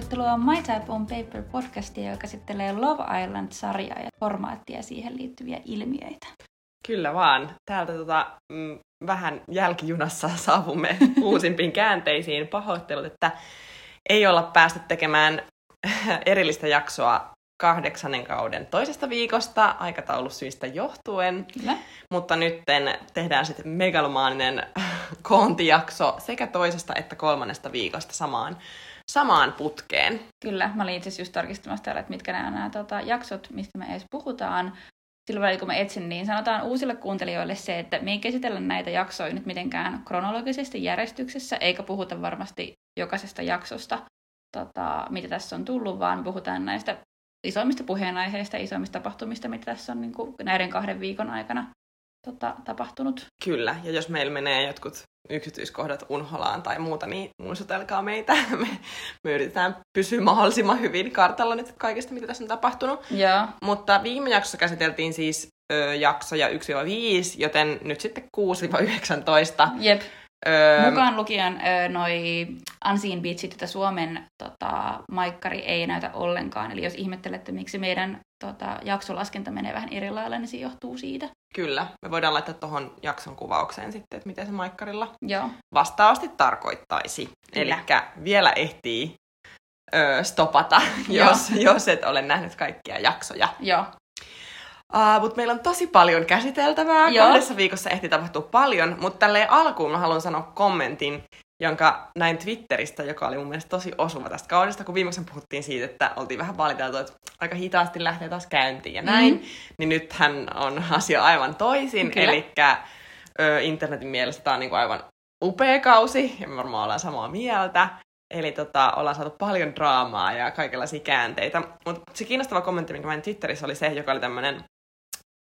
tervetuloa My Type on Paper podcastia, joka käsittelee Love Island-sarjaa ja formaattia ja siihen liittyviä ilmiöitä. Kyllä vaan. Täältä tota, mm, vähän jälkijunassa saavumme uusimpiin käänteisiin. Pahoittelut, että ei olla päästy tekemään erillistä jaksoa kahdeksannen kauden toisesta viikosta aikataulusyistä johtuen. Kyllä. Mutta nyt tehdään sitten megalomaaninen koontijakso sekä toisesta että kolmannesta viikosta samaan, samaan putkeen. Kyllä, mä olin itse just tarkistamassa täällä, että mitkä nämä, nämä tota, jaksot, mistä me edes puhutaan. Silloin välillä, kun mä etsin, niin sanotaan uusille kuuntelijoille se, että me ei käsitellä näitä jaksoja nyt mitenkään kronologisesti järjestyksessä, eikä puhuta varmasti jokaisesta jaksosta, tota, mitä tässä on tullut, vaan puhutaan näistä isoimmista puheenaiheista isoimmista tapahtumista, mitä tässä on niin kuin näiden kahden viikon aikana tota, tapahtunut. Kyllä, ja jos meillä menee jotkut yksityiskohdat unholaan tai muuta, niin muistutelkaa meitä. Me, me yritetään pysyä mahdollisimman hyvin kartalla nyt kaikesta, mitä tässä on tapahtunut. Ja. Mutta viime jaksossa käsiteltiin siis ö, jaksoja 1-5, joten nyt sitten 6-19. Jep. Öö, Mukaan lukien öö, noi Unseen Beatsit, että Suomen tota, maikkari ei näytä ollenkaan. Eli jos ihmettelette, miksi meidän tota, jaksolaskenta menee vähän eri lailla, niin se johtuu siitä. Kyllä, me voidaan laittaa tuohon jakson kuvaukseen sitten, että miten se maikkarilla Joo. vastaavasti tarkoittaisi. Eli vielä ehtii öö, stopata, jos, jos et ole nähnyt kaikkia jaksoja. Joo. Uh, mutta meillä on tosi paljon käsiteltävää. Joo. Kahdessa viikossa ehti tapahtua paljon, mutta tälleen alkuun mä haluan sanoa kommentin, jonka näin Twitteristä, joka oli mun mielestä tosi osuva tästä kaudesta, kun viimeksi puhuttiin siitä, että oltiin vähän valiteltu, että aika hitaasti lähtee taas käyntiin ja näin, mm. niin nythän on asia aivan toisin, eli internetin mielestä tämä on niinku aivan upea kausi, ja me varmaan ollaan samaa mieltä. Eli tota, ollaan saatu paljon draamaa ja kaikenlaisia käänteitä. Mutta se kiinnostava kommentti, minkä mä Twitterissä, oli se, joka oli tämmöinen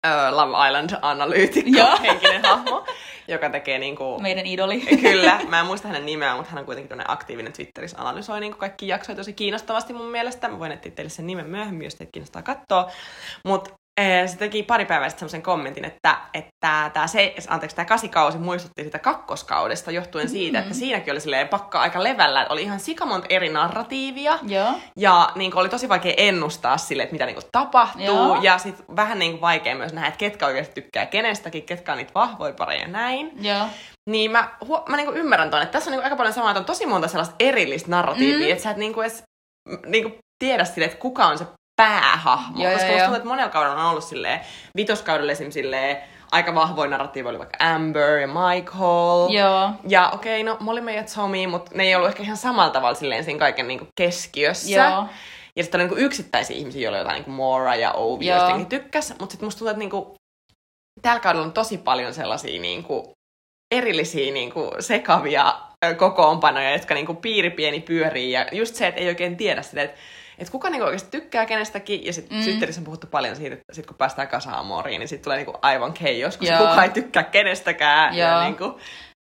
uh, Love Island-analyytikko, henkinen hahmo, joka tekee niinku... Meidän idoli. Kyllä, mä en muista hänen nimeään, mutta hän on kuitenkin aktiivinen Twitterissä, analysoi niinku kaikki jaksoja tosi kiinnostavasti mun mielestä. Mä voin etsiä teille sen nimen myöhemmin, jos teitä kiinnostaa katsoa. Mutta se teki pari päivää sitten semmoisen kommentin, että, että tämä, se, anteeksi, tämä kasikausi muistutti sitä kakkoskaudesta johtuen siitä, mm-hmm. että siinäkin oli silleen pakka aika levällä, että oli ihan sikamont eri narratiivia. Joo. Ja niin kuin, oli tosi vaikea ennustaa sille, että mitä niin kuin, tapahtuu. Joo. Ja sitten vähän niin kuin, vaikea myös nähdä, että ketkä oikeasti tykkää kenestäkin, ketkä on niitä vahvoja pareja ja näin. Joo. Niin mä, mä niin kuin ymmärrän tuon, että tässä on niin kuin, aika paljon samaa, että on tosi monta sellaista erillistä narratiivia, mm. että sä et niin kuin, edes niin kuin, tiedä sille, että kuka on se päähahmo. Joo, koska musta tuntuu, että monella kaudella on ollut silleen, vitoskaudella esim. silleen, aika vahvoin narratiivi oli vaikka Amber ja Michael. Joo. Ja okei, okay, no Molly ja Tommy, mutta ne ei ollut ehkä ihan samalla tavalla silleen siinä kaiken niinku keskiössä. Joo. Ja sitten oli niinku yksittäisiä ihmisiä, joilla jotain niinku Mora ja Ovi, joista tykkäs. Mutta sitten musta tuntuu, että niinku, tällä kaudella on tosi paljon sellaisia niinku, erillisiä niinku, sekavia kokoonpanoja, jotka niinku, piiri pieni pyörii. Ja just se, että ei oikein tiedä sitä, että että kuka niinku oikeasti tykkää kenestäkin, ja sitten mm. Twitterissä on puhuttu paljon siitä, että sit kun päästään kasaan moriin, niin sitten tulee niinku aivan keijos, koska Joo. kuka ei tykkää kenestäkään, Joo. ja niinku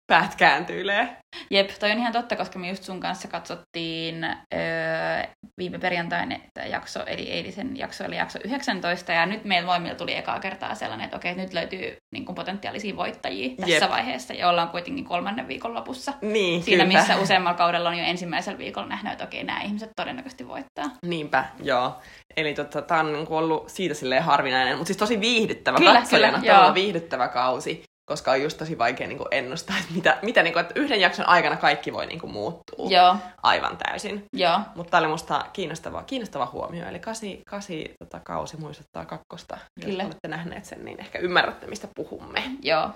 päät kääntyilee. Jep, toi on ihan totta, koska me just sun kanssa katsottiin öö, viime perjantain jakso, eli eilisen jakso oli jakso 19, ja nyt meillä voimilla tuli ekaa kertaa sellainen, että okei, nyt löytyy niin kuin potentiaalisia voittajia tässä Jep. vaiheessa, ja ollaan kuitenkin kolmannen viikon lopussa. Niin, Siinä, kyllä. missä useammalla kaudella on jo ensimmäisellä viikolla nähnyt, että okei, nämä ihmiset todennäköisesti voittaa. Niinpä, joo. Eli tota, tämä on niin ollut siitä silleen harvinainen, mutta siis tosi viihdyttävä kyllä, katsojana, kyllä, viihdyttävä kausi koska on just tosi vaikea niin kuin ennustaa, että, mitä, mitä niin kuin, että yhden jakson aikana kaikki voi niin kuin, muuttua Joo. aivan täysin. Joo. Mutta tämä oli musta kiinnostava, kiinnostava huomio. Eli kasi, kasi tota, kausi muistuttaa kakkosta. Kyllä. Jos olette nähneet sen, niin ehkä ymmärrätte, mistä puhumme. Joo.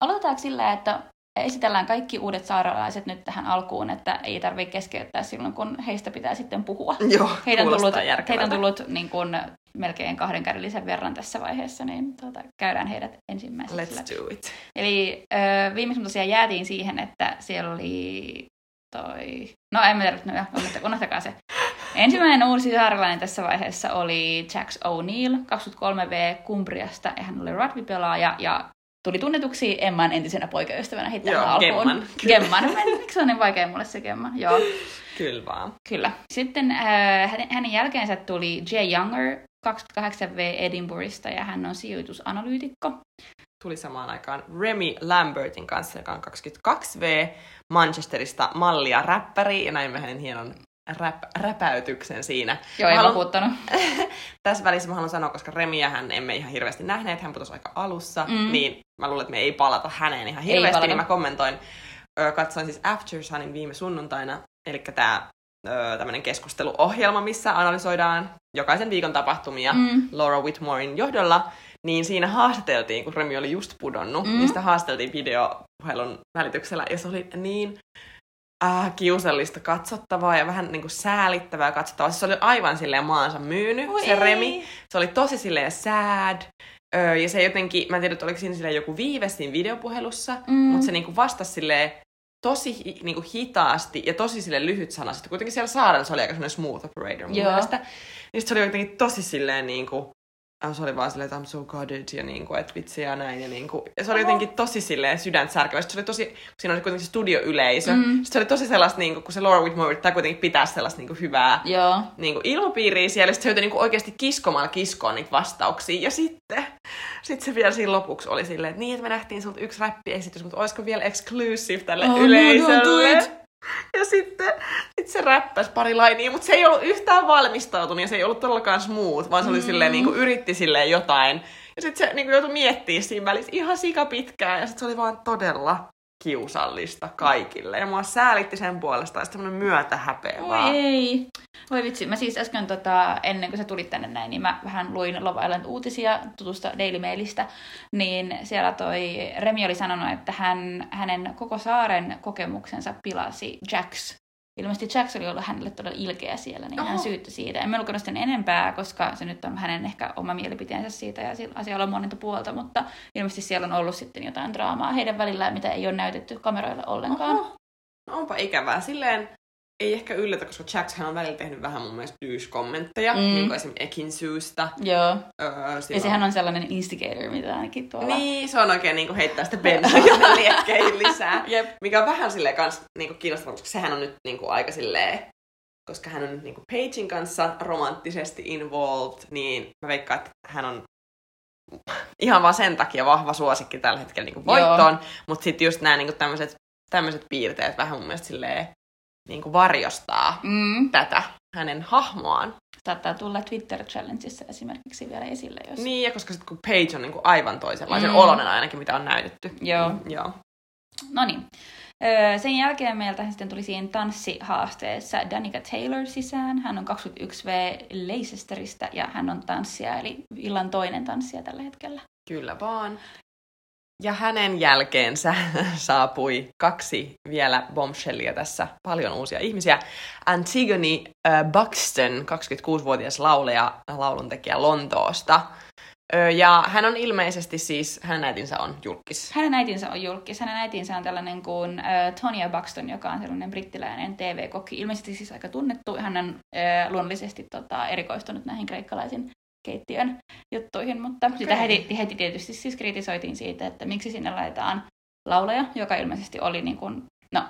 Aloitetaanko sillä, että esitellään kaikki uudet saaralaiset nyt tähän alkuun, että ei tarvitse keskeyttää silloin, kun heistä pitää sitten puhua. Joo, heitä on tullut, heitä on tullut niin kuin, melkein kahden kädellisen verran tässä vaiheessa, niin tuota, käydään heidät ensimmäiseksi. Let's do it. Eli ö, viimeksi tosiaan jäätiin siihen, että siellä oli toi... No en tiedä, no, unohtakaa se. Ensimmäinen uusi saarelainen tässä vaiheessa oli Jax O'Neill, 23V Kumbriasta, ja hän oli rugby-pelaaja, ja tuli tunnetuksi Emman entisenä poikaystävänä heti Joo, alkuun. Gemman. Gemman. Miksi se on niin vaikea mulle se Gemma? Joo. Kyllä vaan. Kyllä. Sitten äh, hänen, hänen jälkeensä tuli Jay Younger, 28V Edinburghista ja hän on sijoitusanalyytikko. Tuli samaan aikaan Remy Lambertin kanssa, joka on 22V Manchesterista mallia räppäri, ja näin hänen hienon rap, räpäytyksen siinä. Joo, ei haluan... vakuuttanut. Tässä välissä mä haluan sanoa, koska Remiähän emme ihan hirveästi nähneet, hän putosi aika alussa, mm. niin mä luulen, että me ei palata häneen ihan hirveästi, niin mä kommentoin, katsoin siis After Sunin viime sunnuntaina, eli tämä tämmöinen keskusteluohjelma, missä analysoidaan jokaisen viikon tapahtumia mm. Laura Whitmorein johdolla, niin siinä haastateltiin, kun Remi oli just pudonnut, mm. niin sitä haastateltiin videopuhelun välityksellä, ja se oli niin äh, kiusallista katsottavaa ja vähän niin kuin säälittävää katsottavaa. Siis se oli aivan silleen maansa myynyt, Oi se ei. Remi. Se oli tosi silleen sad. Öö, ja se jotenkin, mä en tiedä, oliko siinä silleen joku viive siinä videopuhelussa, mm. mutta se niinku vastasi silleen tosi niinku hitaasti ja tosi sille lyhyt sanasta. Kuitenkin siellä saarella se oli aika sellainen smooth operator mun Joo. mielestä. Niin se oli jotenkin tosi silleen niinku, äh, se oli vaan silleen, että I'm so godded ja niinku, että vitsi ja näin. Ja, niinku. ja se oli jotenkin tosi silleen sydäntä särkevä. Se oli tosi, siinä oli kuitenkin se studioyleisö. Mm. Se oli tosi sellaista, niinku, kun se Laura Whitmore yrittää kuitenkin pitää sellaista niinku, hyvää Joo. Niinku, ilmapiiriä siellä. Sitten se joutui niinku, oikeasti kiskomalla kiskoon niitä vastauksia. Ja sitten sit se vielä siinä lopuksi oli silleen, että niin, että me nähtiin sulta yksi räppiesitys, mutta olisiko vielä exclusive tälle oh, yleisölle. No, ja sitten sit se räppäsi pari lainia, mutta se ei ollut yhtään valmistautunut ja se ei ollut todellakaan smooth, vaan se oli mm. silleen, niin kuin yritti silleen jotain. Ja sitten se niin kuin joutui miettimään siinä välissä ihan sika pitkään ja sitten se oli vaan todella kiusallista kaikille. Ja mua säälitti sen puolesta, ja semmoinen myötä häpeä vaan. ei. Voi vitsi, mä siis äsken tota, ennen kuin sä tulit tänne näin, niin mä vähän luin Love Island uutisia tutusta Daily Mailistä, niin siellä toi Remi oli sanonut, että hän, hänen koko saaren kokemuksensa pilasi Jax ilmeisesti Jackson oli ollut hänelle todella ilkeä siellä, niin Oho. hän syytti siitä. En lukenut sen enempää, koska se nyt on hänen ehkä oma mielipiteensä siitä ja asialla on monta puolta, mutta ilmeisesti siellä on ollut sitten jotain draamaa heidän välillään, mitä ei ole näytetty kameroille ollenkaan. Oho. Onpa ikävää. Silleen ei ehkä yllätä, koska Jax on välillä tehnyt vähän mun mielestä kommentteja mm. niin kuin esimerkiksi Ekin syystä. Joo. Öö, ja sehän on sellainen instigator, mitä ainakin tuolla... Niin, se on oikein niin kuin heittää sitä bensaa liekkeihin lisää. Jep. Mikä on vähän silleen kans niin kuin kiinnostavaa, koska sehän on nyt niin kuin aika silleen koska hän on niin kuin Pagein kanssa romanttisesti involved, niin mä veikkaan, että hän on ihan vaan sen takia vahva suosikki tällä hetkellä niin kuin voittoon. Mutta sitten just nämä niin tämmöiset tämmöiset piirteet vähän mun mielestä silleen niin kuin varjostaa mm. tätä hänen hahmoaan. Saattaa tulla Twitter Challengeissa esimerkiksi vielä esille. Jos... Niin, ja koska sitten kun Page on niin kuin aivan toisenlaisen mm. olonen ainakin, mitä on näytetty. Joo. Mm, joo. No niin. Öö, sen jälkeen meiltä sitten tuli siihen tanssihaasteessa Danica Taylor sisään. Hän on 21V Leicesteristä ja hän on tanssija, eli illan toinen tanssija tällä hetkellä. Kyllä vaan. Ja hänen jälkeensä saapui kaksi vielä bombshellia tässä, paljon uusia ihmisiä. Antigone Buxton, 26-vuotias lauleja, lauluntekijä Lontoosta. Ja hän on ilmeisesti siis, hänen äitinsä on julkis. Hänen äitinsä on julkis. Hänen äitinsä on tällainen kuin äh, Tonya Buxton, joka on sellainen brittiläinen TV-kokki. Ilmeisesti siis aika tunnettu. Hän on äh, luonnollisesti tota, erikoistunut näihin kreikkalaisiin keittiön juttuihin, mutta okay. sitä heti, heti tietysti siis kritisoitiin siitä, että miksi sinne laitetaan laulaja, joka ilmeisesti oli niin kuin, no,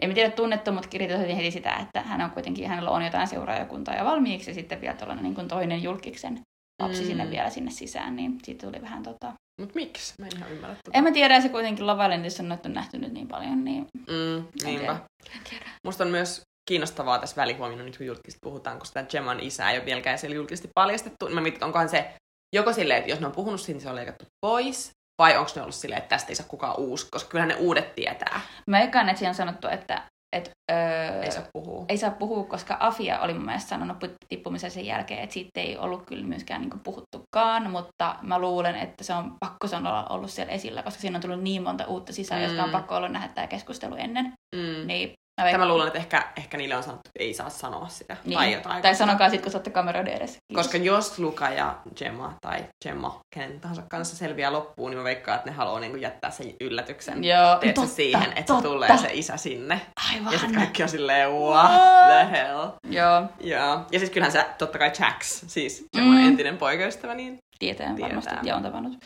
ei tiedä tunnettu, mutta kritisoitiin heti sitä, että hän on kuitenkin, hänellä on jotain seuraajakuntaa ja valmiiksi, ja sitten vielä tuollainen niin kuin toinen julkiksen lapsi mm. sinne vielä sinne sisään, niin siitä tuli vähän tota... Mut miksi? Mä en ihan ymmärrä tota. En mä tiedä, se kuitenkin Love Islandissa on nähty nyt niin paljon, niin... Mm, niinpä. En tiedä. Musta on myös kiinnostavaa tässä välihuomioon, nyt kun julkisesti puhutaan, koska tämä Gemman isä ei ole vieläkään siellä julkisesti paljastettu. Mä mietin, onkohan se joko silleen, että jos ne on puhunut siitä, niin se on leikattu pois, vai onko ne ollut silleen, että tästä ei saa kukaan uusi, koska kyllä ne uudet tietää. Mä ekaan, että siinä on sanottu, että et, öö, ei saa puhua. Ei saa puhua, koska Afia oli mun mielestä sanonut tippumisen sen jälkeen, että siitä ei ollut kyllä myöskään niin puhuttukaan, mutta mä luulen, että se on pakko sanoa ollut siellä esillä, koska siinä on tullut niin monta uutta sisään, mm. jotka on pakko ollut nähdä tämä keskustelu ennen. Mm. Niin Mä, Tämä luulen, että ehkä, ehkä niille on sanottu, että ei saa sanoa sitä. Niin. Tai jotain. Tai sanokaa sitten, kun saatte kameroiden edessä. Kiitos. Koska jos Luka ja Gemma tai Gemma, kenen tahansa kanssa selviää loppuun, niin mä veikkaan, että ne haluaa niin jättää sen yllätyksen. Joo, totta, siihen, että totta. se tulee se isä sinne. Aivan. Ja sitten kaikki on silleen, what, what? the hell. Joo. Joo. Ja siis kyllähän se totta kai Jax, siis Gemman mm. entinen poikaystävä, niin tietää, tietää. varmasti ja on tavannut.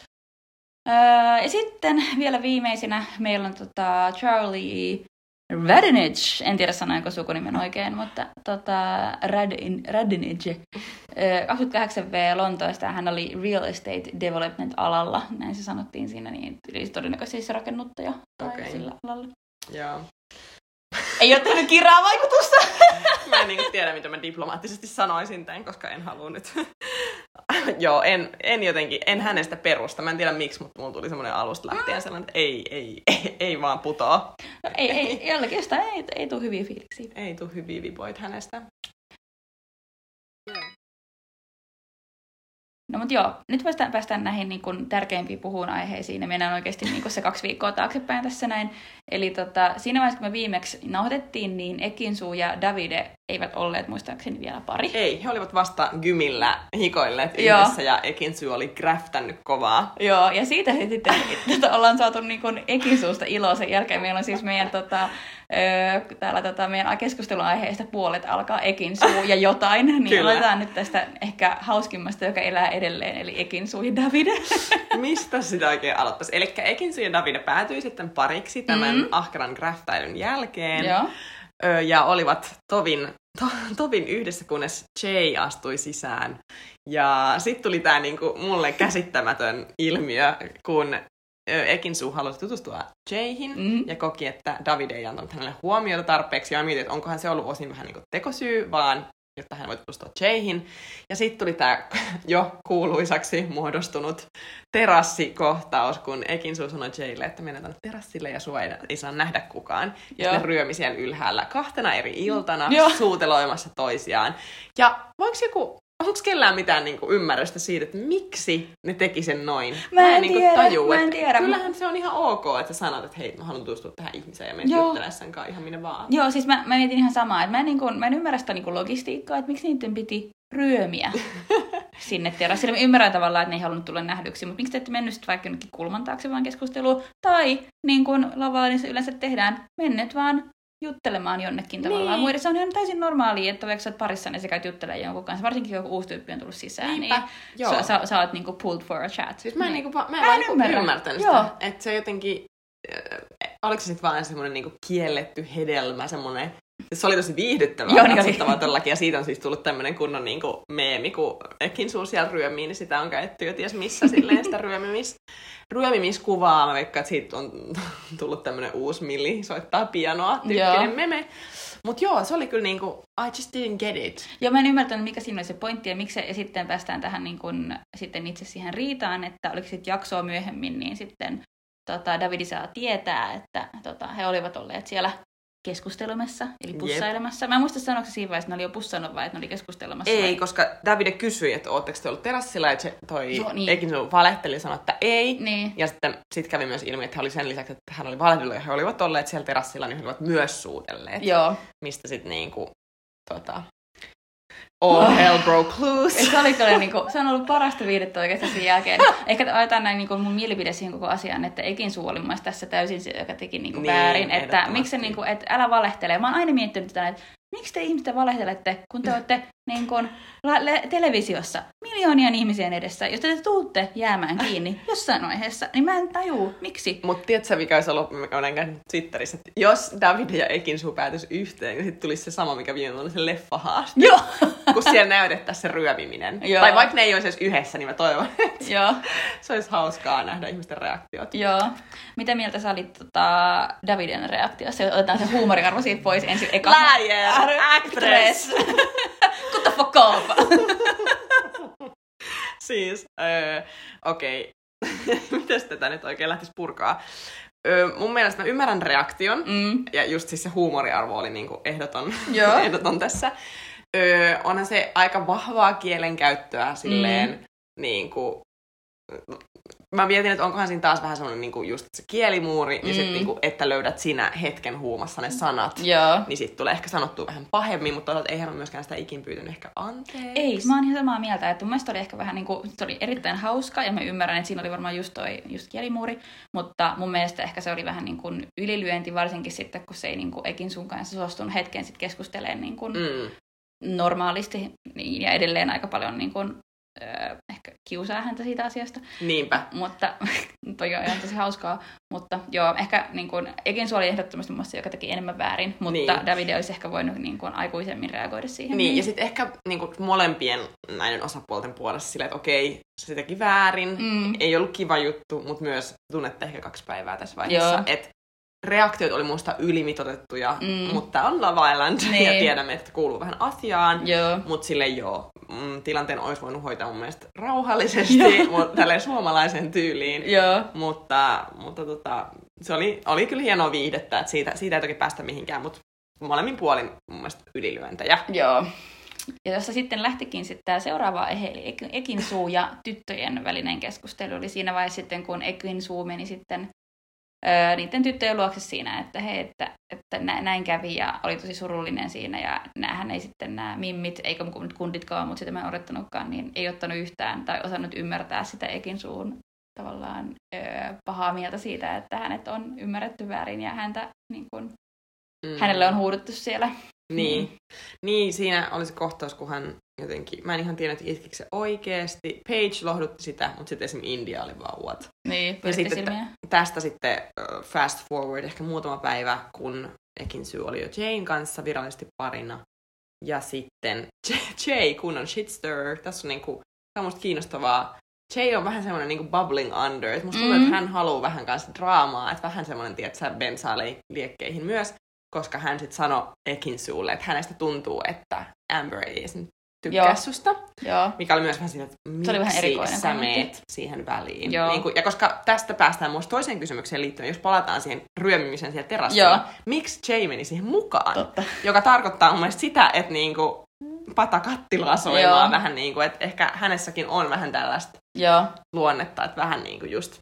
Öö, ja sitten vielä viimeisenä meillä on tota Charlie Radinich, en tiedä sanoinko sukunimen oikein, mutta tota, Radin, Radinich, 28V Lontoosta, hän oli real estate development alalla, näin se sanottiin siinä, niin todennäköisesti siis rakennuttaja tai okay. sillä alalla. Joo. Ei ole tehnyt kiraa vaikutusta. mä en niin tiedä, mitä mä diplomaattisesti sanoisin tämän, koska en halua nyt. Joo, en, en jotenkin, en hänestä perusta. Mä en tiedä miksi, mutta mulla tuli semmoinen alusta lähtien sellainen, että ei, ei, ei, ei vaan putoa. No, ei, ei, jälleen jostain ei, ei tule hyviä fiiliksiä. Ei tule hyviä vipoit hänestä. No mutta joo, nyt päästään, päästään näihin niin kuin, tärkeimpiin puhuun aiheisiin ja mennään oikeasti niin kuin, se kaksi viikkoa taaksepäin tässä näin. Eli tota, siinä vaiheessa, kun me viimeksi nauhoitettiin, niin Ekinsu ja Davide eivät olleet muistaakseni vielä pari. Ei, he olivat vasta gymillä hikoilleet yhdessä ja Ekinsu oli kräftännyt kovaa. Joo, ja siitä sitten tota, ollaan saatu niin kuin Ekinsuusta iloa sen jälkeen. Meillä on siis meidän tota, öö, täällä tota, meidän keskustelun aiheesta puolet alkaa Ekinsuu ja jotain, niin Kyllä. aloitetaan nyt tästä ehkä hauskimmasta, joka elää edelleen, eli Ekinsuu ja Davide. Mistä sitä oikein aloittaisi? Eli Ekinsuu ja Davide päätyi sitten pariksi tämän mm-hmm. ahkeran graftailun jälkeen. Joo. Öö, ja olivat tovin, to, tovin yhdessä, kunnes Jay astui sisään. Ja sitten tuli tämä niinku, mulle käsittämätön ilmiö, kun Ekinsu halusi tutustua Jayhin mm. ja koki, että David ei antanut hänelle huomiota tarpeeksi. Ja mietin, että onkohan se ollut osin vähän niin kuin tekosyy, vaan jotta hän voi tutustua Jayhin. Ja sitten tuli tämä jo kuuluisaksi muodostunut terassikohtaus, kun Ekinsu sanoi Jaylle, että mennään tänne terassille ja sua ei, ei saa nähdä kukaan. Ja ne ryömi siellä ylhäällä kahtena eri iltana Joo. suuteloimassa toisiaan. Ja voiko joku onko kellään mitään niinku ymmärrystä siitä, että miksi ne teki sen noin? Mä en, mä en niinku tiedä, tajua, mä en tiedä. Kyllähän se on ihan ok, että sä sanot, että hei, mä haluan tutustua tähän ihmiseen ja menen juttelemaan sen kanssa ihan minne vaan. Joo, siis mä, mä mietin ihan samaa, että mä en, niinku, mä en ymmärrä sitä niinku logistiikkaa, että miksi niiden piti ryömiä sinne terassille. Mä ymmärrän tavallaan, että ne ei halunnut tulla nähdyksi, mutta miksi te ette mennyt vaikka jonnekin kulman taakse vaan keskusteluun? Tai niin kuin lavalla niin yleensä tehdään, mennet vaan juttelemaan jonnekin tavallaan. Niin. Muiden se on ihan täysin normaalia, että vaikka sä oot parissa, niin sä käyt juttelemaan jonkun kanssa. Varsinkin joku uusi tyyppi on tullut sisään, Niinpä. niin Joo. Sä, sä, sä oot niinku pulled for a chat. Siis mä en, niin. niinku, mä, en, mä en niinku ymmärrä. ymmärtänyt sitä, Joo. että se jotenkin, äh, oliko se sitten vaan semmoinen niinku kielletty hedelmä, semmoinen se oli tosi viihdyttävää Joo, niin katsottavaa todellakin, ja siitä on siis tullut tämmöinen kunnon niin kuin meemi, kun Ekin suu siellä ryömii, niin sitä on käytetty jo ties missä silleen sitä ryömimis, ryömimiskuvaa. Mä veikkaan, että siitä on tullut tämmöinen uusi Milli soittaa pianoa tyyppinen meme. Mutta joo, se oli kyllä niinku, I just didn't get it. Joo, mä en ymmärtänyt, mikä siinä oli se pointti ja miksi ja sitten päästään tähän niin kun, sitten itse siihen riitaan, että oliko sitten jaksoa myöhemmin, niin sitten tota, Davidi saa tietää, että tota, he olivat olleet siellä keskustelemassa, eli pussailemassa. Jep. Mä en muista sanoiko siinä vaiheessa, että ne oli jo pussannut vai että ne oli keskustelemassa. Ei, vai? koska Davide kysyi, että ootteko te ollut terassilla, ja toi Joo, niin. Ekin valehteli ja sanoi, että ei. Niin. Ja sitten sit kävi myös ilmi, että hän oli sen lisäksi, että hän oli valehdellut ja he olivat olleet siellä terassilla, niin he olivat myös suudelleet. Joo. Mistä sitten niinku, tota, all oh. hell broke loose. se, oli kyllä, niin kuin, se on ollut parasta viidettä oikeastaan sen jälkeen. Ehkä ajetaan näin niin kuin mun mielipide siihen koko asiaan, että Ekin suu oli tässä täysin se, joka teki niin kuin niin, väärin. Että miksi se, niin kuin, että älä valehtele. Mä oon aina miettinyt tätä, että miksi te ihmiset valehtelette, kun te olette niin kun, la- le- televisiossa miljoonien ihmisien edessä, jos te tuutte jäämään kiinni jossain vaiheessa, niin mä en tajuu, miksi. Mutta tiedätkö, mikä olisi ollut, mikä olen käynyt Twitterissä, että jos David ja Ekin suu päätös yhteen, niin sitten tulisi se sama, mikä viime vuonna se leffahaaste. Joo. kun siellä näytettäisiin se ryömiminen. Joo. Tai vaikka ne ei olisi edes yhdessä, niin mä toivon, että Joo. se olisi hauskaa nähdä ihmisten reaktiot. Joo. Mitä mieltä sä olit tota, Daviden reaktiossa? Otetaan se huumoriarvo siitä pois ensin. Eka. Liar, actress. Fuck off? siis, öö, okei. Miten tätä nyt oikein lähtisi purkaa? Öö, mun mielestä mä ymmärrän reaktion, mm. ja just siis se huumoriarvo oli niinku ehdoton, ehdoton tässä. Öö, onhan se aika vahvaa kielenkäyttöä silleen, mm. niinku, mä mietin, että onkohan siinä taas vähän semmoinen niinku just se kielimuuri, mm. ja sitten niinku, että löydät sinä hetken huumassa ne sanat, Joo. niin sitten tulee ehkä sanottua vähän pahemmin, mutta toisaalta eihän mä myöskään sitä ikin pyytänyt ehkä anteeksi. Ei, mä oon ihan samaa mieltä, että mun mielestä oli ehkä vähän niinku, se oli erittäin hauska, ja mä ymmärrän, että siinä oli varmaan just toi just kielimuuri, mutta mun mielestä ehkä se oli vähän niin kuin ylilyönti, varsinkin sitten, kun se ei niinku Ekin sun kanssa suostunut hetken sitten keskustelemaan niin kuin mm. normaalisti, niin, ja edelleen aika paljon niin kuin öö, ehkä kiusaa häntä siitä asiasta. Niinpä. Mutta toi on ihan tosi hauskaa. Mutta joo, ehkä niin kuin, Ekin oli ehdottomasti musta, joka teki enemmän väärin, mutta niin. Davide olisi ehkä voinut niin kuin, aikuisemmin reagoida siihen. Niin, ja sitten ehkä niin kuin, molempien näiden osapuolten puolesta silleen, että okei, se teki väärin, mm. ei ollut kiva juttu, mutta myös tunnette ehkä kaksi päivää tässä vaiheessa. Että reaktiot oli musta ylimitotettuja, mm. mutta on Love Island niin. ja tiedämme, että kuuluu vähän asiaan, mutta sille joo, mm, tilanteen olisi voinut hoitaa mun mielestä rauhallisesti, mutta tälleen suomalaisen tyyliin. Joo. Mutta, mutta tota, se oli, oli kyllä hienoa viihdettä, että siitä, siitä ei toki päästä mihinkään, mutta molemmin puolin mun mielestä ylilyöntejä. Joo. Ja jossa sitten lähtikin sitten tämä seuraava aihe, eli Ekin suu ja tyttöjen välinen keskustelu oli siinä vaiheessa sitten, kun Ekin suu meni sitten öö, niiden tyttöjen luokse siinä, että hei, että, että näin kävi ja oli tosi surullinen siinä ja näähän ei sitten nämä mimmit, eikä nyt kunditkaan, mutta sitä mä en odottanutkaan, niin ei ottanut yhtään tai osannut ymmärtää sitä Ekin suun tavallaan öö, pahaa mieltä siitä, että hänet on ymmärretty väärin ja häntä niin kun, mm. hänelle on huuduttu siellä. Niin. Mm. niin, siinä oli se kohtaus, kun hän jotenkin, mä en ihan tiedä, että itkikö se oikeesti. Page lohdutti sitä, mutta sitten esimerkiksi India oli vaan what. Niin, ja sitten tästä sitten fast forward ehkä muutama päivä, kun Ekinsu oli jo Jane kanssa virallisesti parina. Ja sitten Jay, kunnon shitstir. Tässä on niinku, tämä on musta kiinnostavaa. Jay on vähän semmoinen niinku bubbling under. Et musta mm. tuntuu, että hän haluaa vähän kanssa draamaa. Että vähän semmoinen, tiedätkö, bensaa liekkeihin myös. Koska hän sitten sanoi Ekinsuulle, että hänestä tuntuu, että Amber ei tykkää susta. Joo. Mikä oli myös vähän siinä, että miksi oli vähän erikoinen sä meet siihen väliin. Niin kuin, ja koska tästä päästään myös toiseen kysymykseen liittyen, jos palataan siihen ryömimisen siellä terassilla. Miksi Jay meni siihen mukaan? Totta. Joka tarkoittaa mun mielestä sitä, että niin kuin, pata kattilaa soimaan Joo. vähän niin kuin, että ehkä hänessäkin on vähän tällaista Joo. luonnetta, että vähän niin kuin just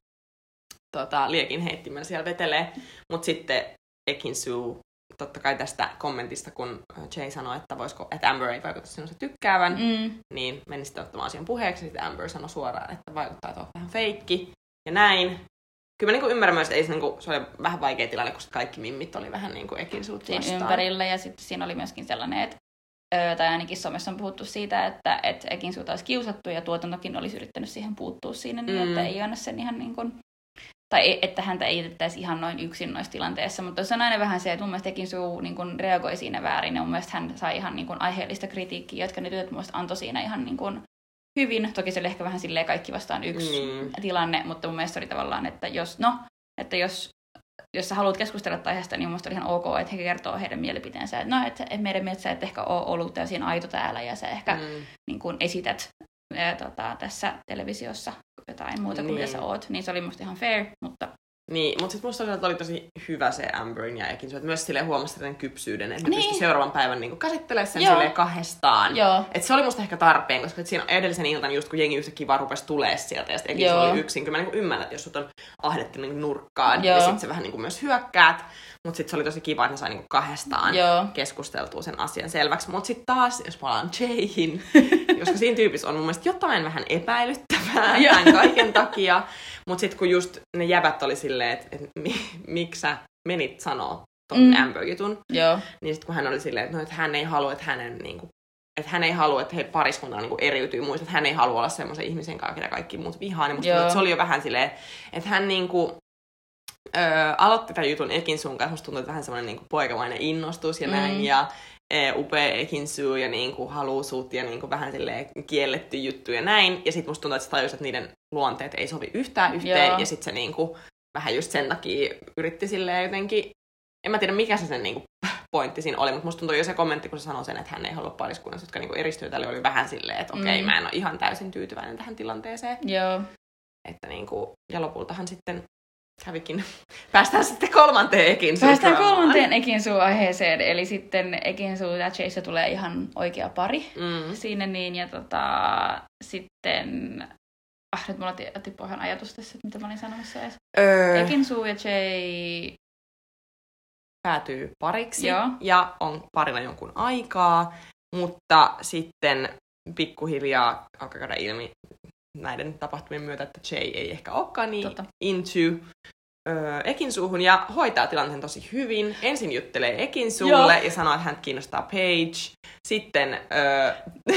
tota, liekin heittimellä siellä vetelee. Mutta sitten Ekin Sue totta kai tästä kommentista, kun Jay sanoi, että, voisiko, että Amber ei vaikuta sinusta tykkäävän, mm. niin meni sitten ottamaan asian puheeksi, sitten Amber sanoi suoraan, että vaikuttaa, että olet vähän feikki, ja näin. Kyllä mä niin ymmärrän myös, että ei se, niin kuin, se oli vähän vaikea tilanne, koska kaikki mimmit oli vähän niin kuin ekin Siinä ympärillä, ja sitten siinä oli myöskin sellainen, että tai ainakin somessa on puhuttu siitä, että, että Ekin olisi kiusattu ja tuotantokin olisi yrittänyt siihen puuttua siinä niin, mm. että ei anna sen ihan niin kuin tai että häntä ei jätettäisi ihan noin yksin noissa tilanteissa, mutta se on aina vähän se, että mun mielestä Tekin Suu niin kun reagoi siinä väärin, ja mun mielestä hän sai ihan niin kun, aiheellista kritiikkiä, jotka ne tytöt mun antoi siinä ihan niin kun, hyvin. Toki se oli ehkä vähän silleen kaikki vastaan yksi mm. tilanne, mutta mun mielestä oli tavallaan, että jos, no, että jos, jos sä haluat keskustella aiheesta, niin mun mielestä oli ihan ok, että he kertoo heidän mielipiteensä, että no, että, että meidän mielestä sä et ehkä ole ollut täysin aito täällä, ja sä ehkä mm. niin kun, esität ää, tota, tässä televisiossa jotain muuta kuin niin. mitä sä oot. Niin se oli musta ihan fair, mutta niin, mutta sitten musta oli tosi hyvä se Amberin ja Ekin, että myös sille huomasi sen kypsyyden, että niin. pystyi seuraavan päivän niin käsittelemään sen silleen kahdestaan. Joo. Et se oli musta ehkä tarpeen, koska siinä edellisen iltan just kun jengi yhtäkkiä vaan rupesi tulee sieltä ja sitten Ekin oli yksin, kyllä mä niin ymmärrän, että jos sut on ahdettu niin nurkkaan, niin Joo. niin sitten se vähän niin myös hyökkäät. Mutta sitten se oli tosi kiva, että ne sai niinku kahdestaan Joo. keskusteltua sen asian selväksi. Mutta sitten taas, jos palaan Jayhin, koska siinä tyypissä on mun mielestä jotain vähän epäilyttävää tämän kaiken takia. Mutta sitten kun just ne jävät oli silleen, että et, mi, miksi sä menit sanoa ton mm. Amber-jutun, Joo. niin sitten kun hän oli silleen, että, no, että hän ei halua, että hänen niinku, että hän ei halua, että he pariskunta niin eriytyy muista, että hän ei halua olla semmoisen ihmisen kanssa, ketä kaikki muut vihaa, niin että se oli jo vähän silleen, että hän niinku, öö, aloitti tämän jutun Ekin sun kanssa, musta tuntuu, että vähän semmoinen niin poikamainen innostus ja näin, mm. ja e, upea Ekinsu ja niin kuin haluu sut ja niin kuin vähän silleen kielletty juttu ja näin. Ja sitten musta tuntuu, että se tajus, että niiden luonteet ei sovi yhtään yhteen. Joo. Ja sitten se niin kuin, vähän just sen takia yritti silleen jotenkin, en mä tiedä mikä se sen niin kuin, pointti siinä oli, mutta musta tuntuu jo se kommentti, kun se sanoi sen, että hän ei halua pariskunnassa, jotka niin eristyy tälle, oli vähän silleen, että okei, okay, mm. mä en ole ihan täysin tyytyväinen tähän tilanteeseen. Joo. Että niin kuin, ja lopultahan sitten kävikin. Päästään sitten kolmanteen Ekinsu Päästään kolmanteen Ekinsu-aiheeseen, eli sitten Ekinsu ja Chase tulee ihan oikea pari mm. siinä niin, ja tota, sitten ah, nyt mulla tippui ihan ajatus tässä, että mitä mä olin sanomassa edes. Öö. Ekinsu ja Jay päätyy pariksi Joo. ja on parilla jonkun aikaa, mutta sitten pikkuhiljaa alkaa käydä ilmi näiden tapahtumien myötä, että Jay ei ehkä olekaan niin Totta. into öö, Ekin suuhun ja hoitaa tilanteen tosi hyvin. Ensin juttelee Ekin suulle Joo. ja sanoo, että hän kiinnostaa Paige. Sitten öö,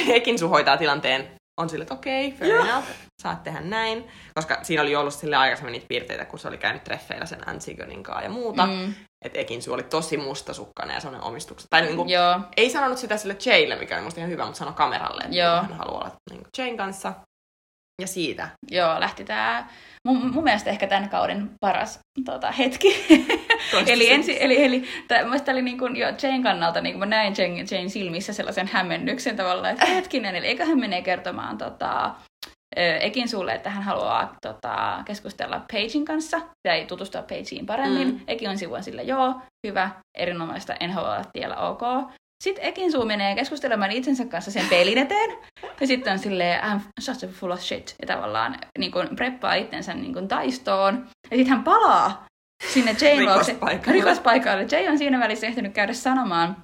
Ekin suu hoitaa tilanteen on sille, että okei, okay, fair enough, saat tehdä näin. Koska siinä oli ollut sille aikaisemmin niitä piirteitä, kun se oli käynyt treffeillä sen Antigonin kanssa ja muuta. Mm. Että Ekinsu oli tosi mustasukkainen ja sellainen omistuksen. Tai niin kuin, Joo. ei sanonut sitä sille Jaylle, mikä oli musta ihan hyvä, mutta sanoi kameralle, että Joo. hän haluaa olla niin kuin Jayn kanssa. Ja siitä. Joo, lähti tää mun, mun mielestä ehkä tämän kauden paras tota, hetki. eli, ensi, eli, eli tää oli niin kuin, jo Jane kannalta, niin kuin mä näin Jane, Jane silmissä sellaisen hämmennyksen tavallaan, että hetkinen, eli eikä hän menee kertomaan tota, Ekin sulle, että hän haluaa tota, keskustella Pagein kanssa tai tutustua Pageen paremmin. Mm. Ekin on sivua sille, joo, hyvä, erinomaista, en halua olla tiellä, ok. Sitten Ekin suu menee keskustelemaan itsensä kanssa sen pelin eteen. Ja sitten on silleen, I'm such a full of shit. Ja tavallaan niin kuin, preppaa itsensä niin kuin, taistoon. Ja sitten hän palaa sinne Jane luokse. Rikospaikalle. Rikospaikalle. Jay on siinä välissä ehtinyt käydä sanomaan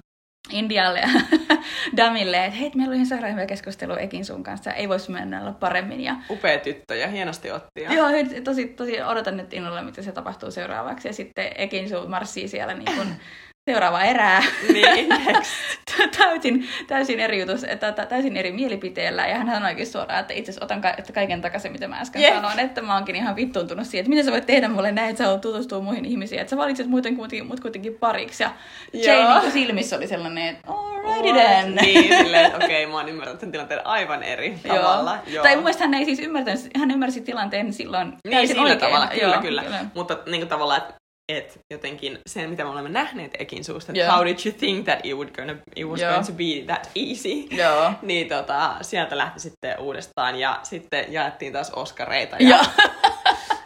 Indialle ja Damille, että hei, meillä oli ihan sairaan hyvä keskustelu Ekin sun kanssa. Ei voisi mennä olla paremmin. Ja Upea tyttö ja hienosti otti. Ja... Joo, tosi, tosi odotan nyt innolla, mitä se tapahtuu seuraavaksi. Ja sitten Ekin sun marssii siellä niin kuin seuraava erää. Niin, täysin, täysin eri jutus, täysin eri mielipiteellä. Ja hän sanoikin suoraan, että itse otan ka- että kaiken takaisin, mitä mä äsken Jep. sanoin. Että mä oonkin ihan vittuuntunut siihen, että miten sä voit tehdä mulle näin, että sä haluat tutustua muihin ihmisiin. Että sä valitset muuten kuitenkin, mut kuitenkin pariksi. Ja Jane Joo. niin silmissä oli sellainen, että alrighty then. Niin, silleen, että okei, okay, mä oon ymmärtänyt sen tilanteen aivan eri tavalla. Joo. Tai mun mielestä hän ei siis ymmärtänyt, hän ymmärsi tilanteen silloin Niin, täysin sillä oikein. tavalla, kyllä, Joo, kyllä. Mutta niin kuin tavallaan, että et jotenkin sen, mitä me olemme nähneet Ekin suusta, että Joo. how did you think that it, would gonna, it was Joo. going to be that easy? Joo. Niin tota, sieltä lähti sitten uudestaan ja sitten jaettiin taas Oskareita. Ja.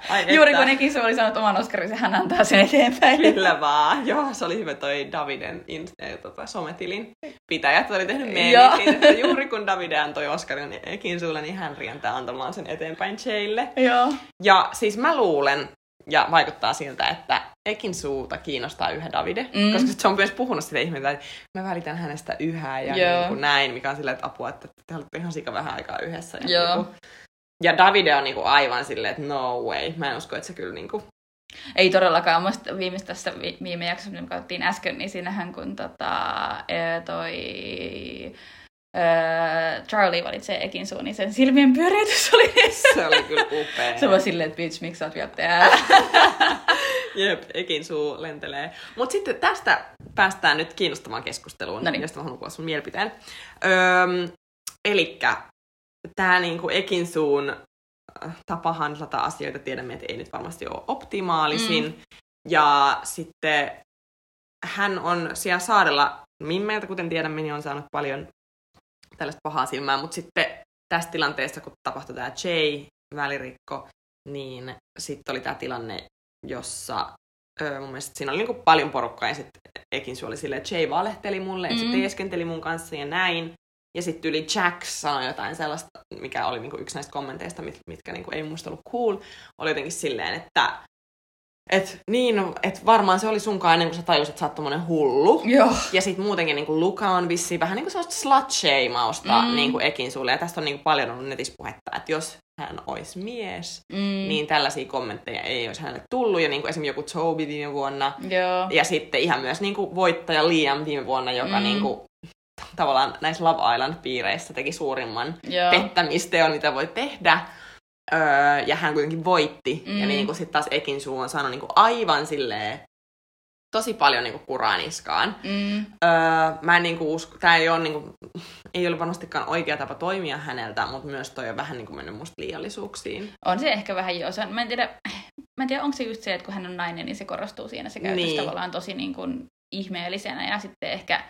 Ai Juuri että, kun Ekin oli saanut oman Oscarinsa, hän antaa sen eteenpäin. Kyllä vaan. Joo, se oli hyvä toi Daviden in, äh, tota, sometilin pitäjät oli tehnyt Joo. meemit siitä, että juuri kun Davide antoi Oscarin Ekin suulle, niin hän rientää antamaan sen eteenpäin Jaylle. Joo. Ja siis mä luulen, ja vaikuttaa siltä, että Ekin suuta kiinnostaa yhä Davide, Mm. koska se on myös puhunut sitä ihmeitä, että mä välitän hänestä yhä ja Joo. niin kuin näin, mikä on silleen, että apua, että te olette ihan sika vähän aikaa yhdessä. Ja, Joo. Niin kuin, ja Davide on niin kuin aivan silleen, että no way, mä en usko, että se kyllä niin kuin, Ei todellakaan. Musta viimeistä tässä vi- viime jaksossa, mitä me katsottiin äsken, niin siinähän kun tota, ää, toi ää, Charlie valitsee Ekin suun, niin sen silmien pyöritys oli se oli kyllä upea. Se var silleen, että bitch, miksi sä oot vielä täällä? Jep, Ekin suu lentelee. Mutta sitten tästä päästään nyt kiinnostavaan keskusteluun, Noniin. josta mä haluan kuulla sun mielipiteen. Öö, elikkä tämä niinku Ekin suun äh, tapa handlata asioita, tiedämme, että ei nyt varmasti ole optimaalisin. Mm. Ja sitten hän on siellä saarella Mimmeiltä, kuten tiedämme, niin on saanut paljon tällaista pahaa silmää, mutta sitten tässä tilanteessa, kun tapahtui tämä Jay-välirikko, niin sitten oli tämä tilanne, jossa öö, mun mielestä siinä oli niinku paljon porukkaa ja sitten Ekin oli silleen, että Jay valehteli mulle, että Mm. se teeskenteli mun kanssa ja näin. Ja sitten yli Jack sanoi jotain sellaista, mikä oli niinku yksi näistä kommenteista, mit, mitkä niinku ei musta ollut cool. Oli jotenkin silleen, että et, niin, et varmaan se oli sunkaan ennen kuin sä tajusit, että sä oot tommonen hullu. Joo. Ja sitten muutenkin niin Luka on vissiin vähän niin kuin sellaista slut-shameausta Mm. niin kuin Ekin sulle. Ja tästä on niin kuin paljon ollut netissä puhetta, että jos hän olisi mies, Mm. niin tällaisia kommentteja ei olisi hänelle tullut. Ja niin kuin esimerkiksi joku Toby viime vuonna. Joo. Ja sitten ihan myös niin kuin voittaja Liam viime vuonna, joka mm. niin kuin, tavallaan näissä Love Island-piireissä teki suurimman Joo. pettämisteon, mitä voi tehdä. Öö, ja hän kuitenkin voitti. Mm. Ja niin kuin sitten taas Ekin suu on saanut niin kuin aivan silleen tosi paljon niin kuin kuraa niskaan. Mm. Öö, mä en niinku usko, tää ei ole niinku, ei ole varmastikaan oikea tapa toimia häneltä, mutta myös toi on vähän niinku mennyt musta liiallisuuksiin. On se ehkä vähän jo. Se on, mä en tiedä, mä en tiedä, onko se just se, että kun hän on nainen, niin se korostuu siinä. Se käytös Niin. tavallaan tosi niin kuin ihmeellisenä. Ja sitten ehkä,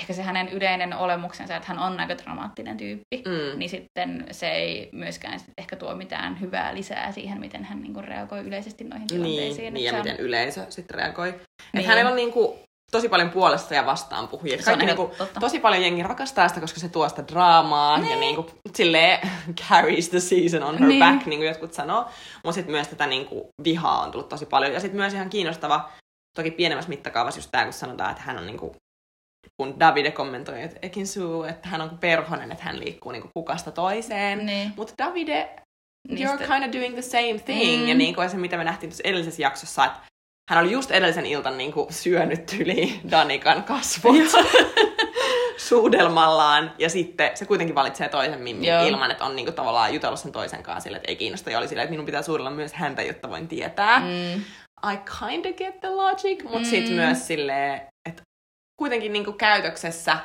ehkä se hänen yleinen olemuksensa, että hän on aika dramaattinen tyyppi. Mm. Niin sitten se ei myöskään sit ehkä tuo mitään hyvää lisää siihen, miten hän niin kuin reagoi yleisesti noihin tilanteisiin. Niin, Et niin ja on- miten yleisö sitten reagoi. Niin. Niin. Et hänellä on niinku tosi paljon puolesta ja vastaan puhujia. Kaikki niinku, totta. tosi paljon jengi rakastaa sitä, koska se tuo sitä draamaa Niin. ja niinku, silleen carries the season on her Niin. back, niin kuin jotkut sanoo. Mutta sitten myös tätä niinku, vihaa on tullut tosi paljon. Ja sitten myös ihan kiinnostava, toki pienemmässä mittakaavassa just tämä, kun sanotaan, että hän on niinku, kun Davide kommentoi, että Ekin Suu, että hän on kuin perhonen, että hän liikkuu niinku kukasta toiseen. Niin. Mutta Davide, Niin you're kind of doing the same thing. Mm. Ja niin kuin se, mitä me nähtiin tuossa edellisessä jaksossa, että hän oli just edellisen iltan niin kuin syönyt yli Danikan kasvot suudelmallaan, ja sitten se kuitenkin valitsee toisen mimmin Joo. ilman, että on niinku tavallaan jutellut sen toisen kanssa sille, että ei kiinnosta, ja oli silleen, että minun pitää suudella myös häntä, jotta voin tietää. Mm. I kinda get the logic, mutta Mm. sitten myös että kuitenkin niinku käytöksessä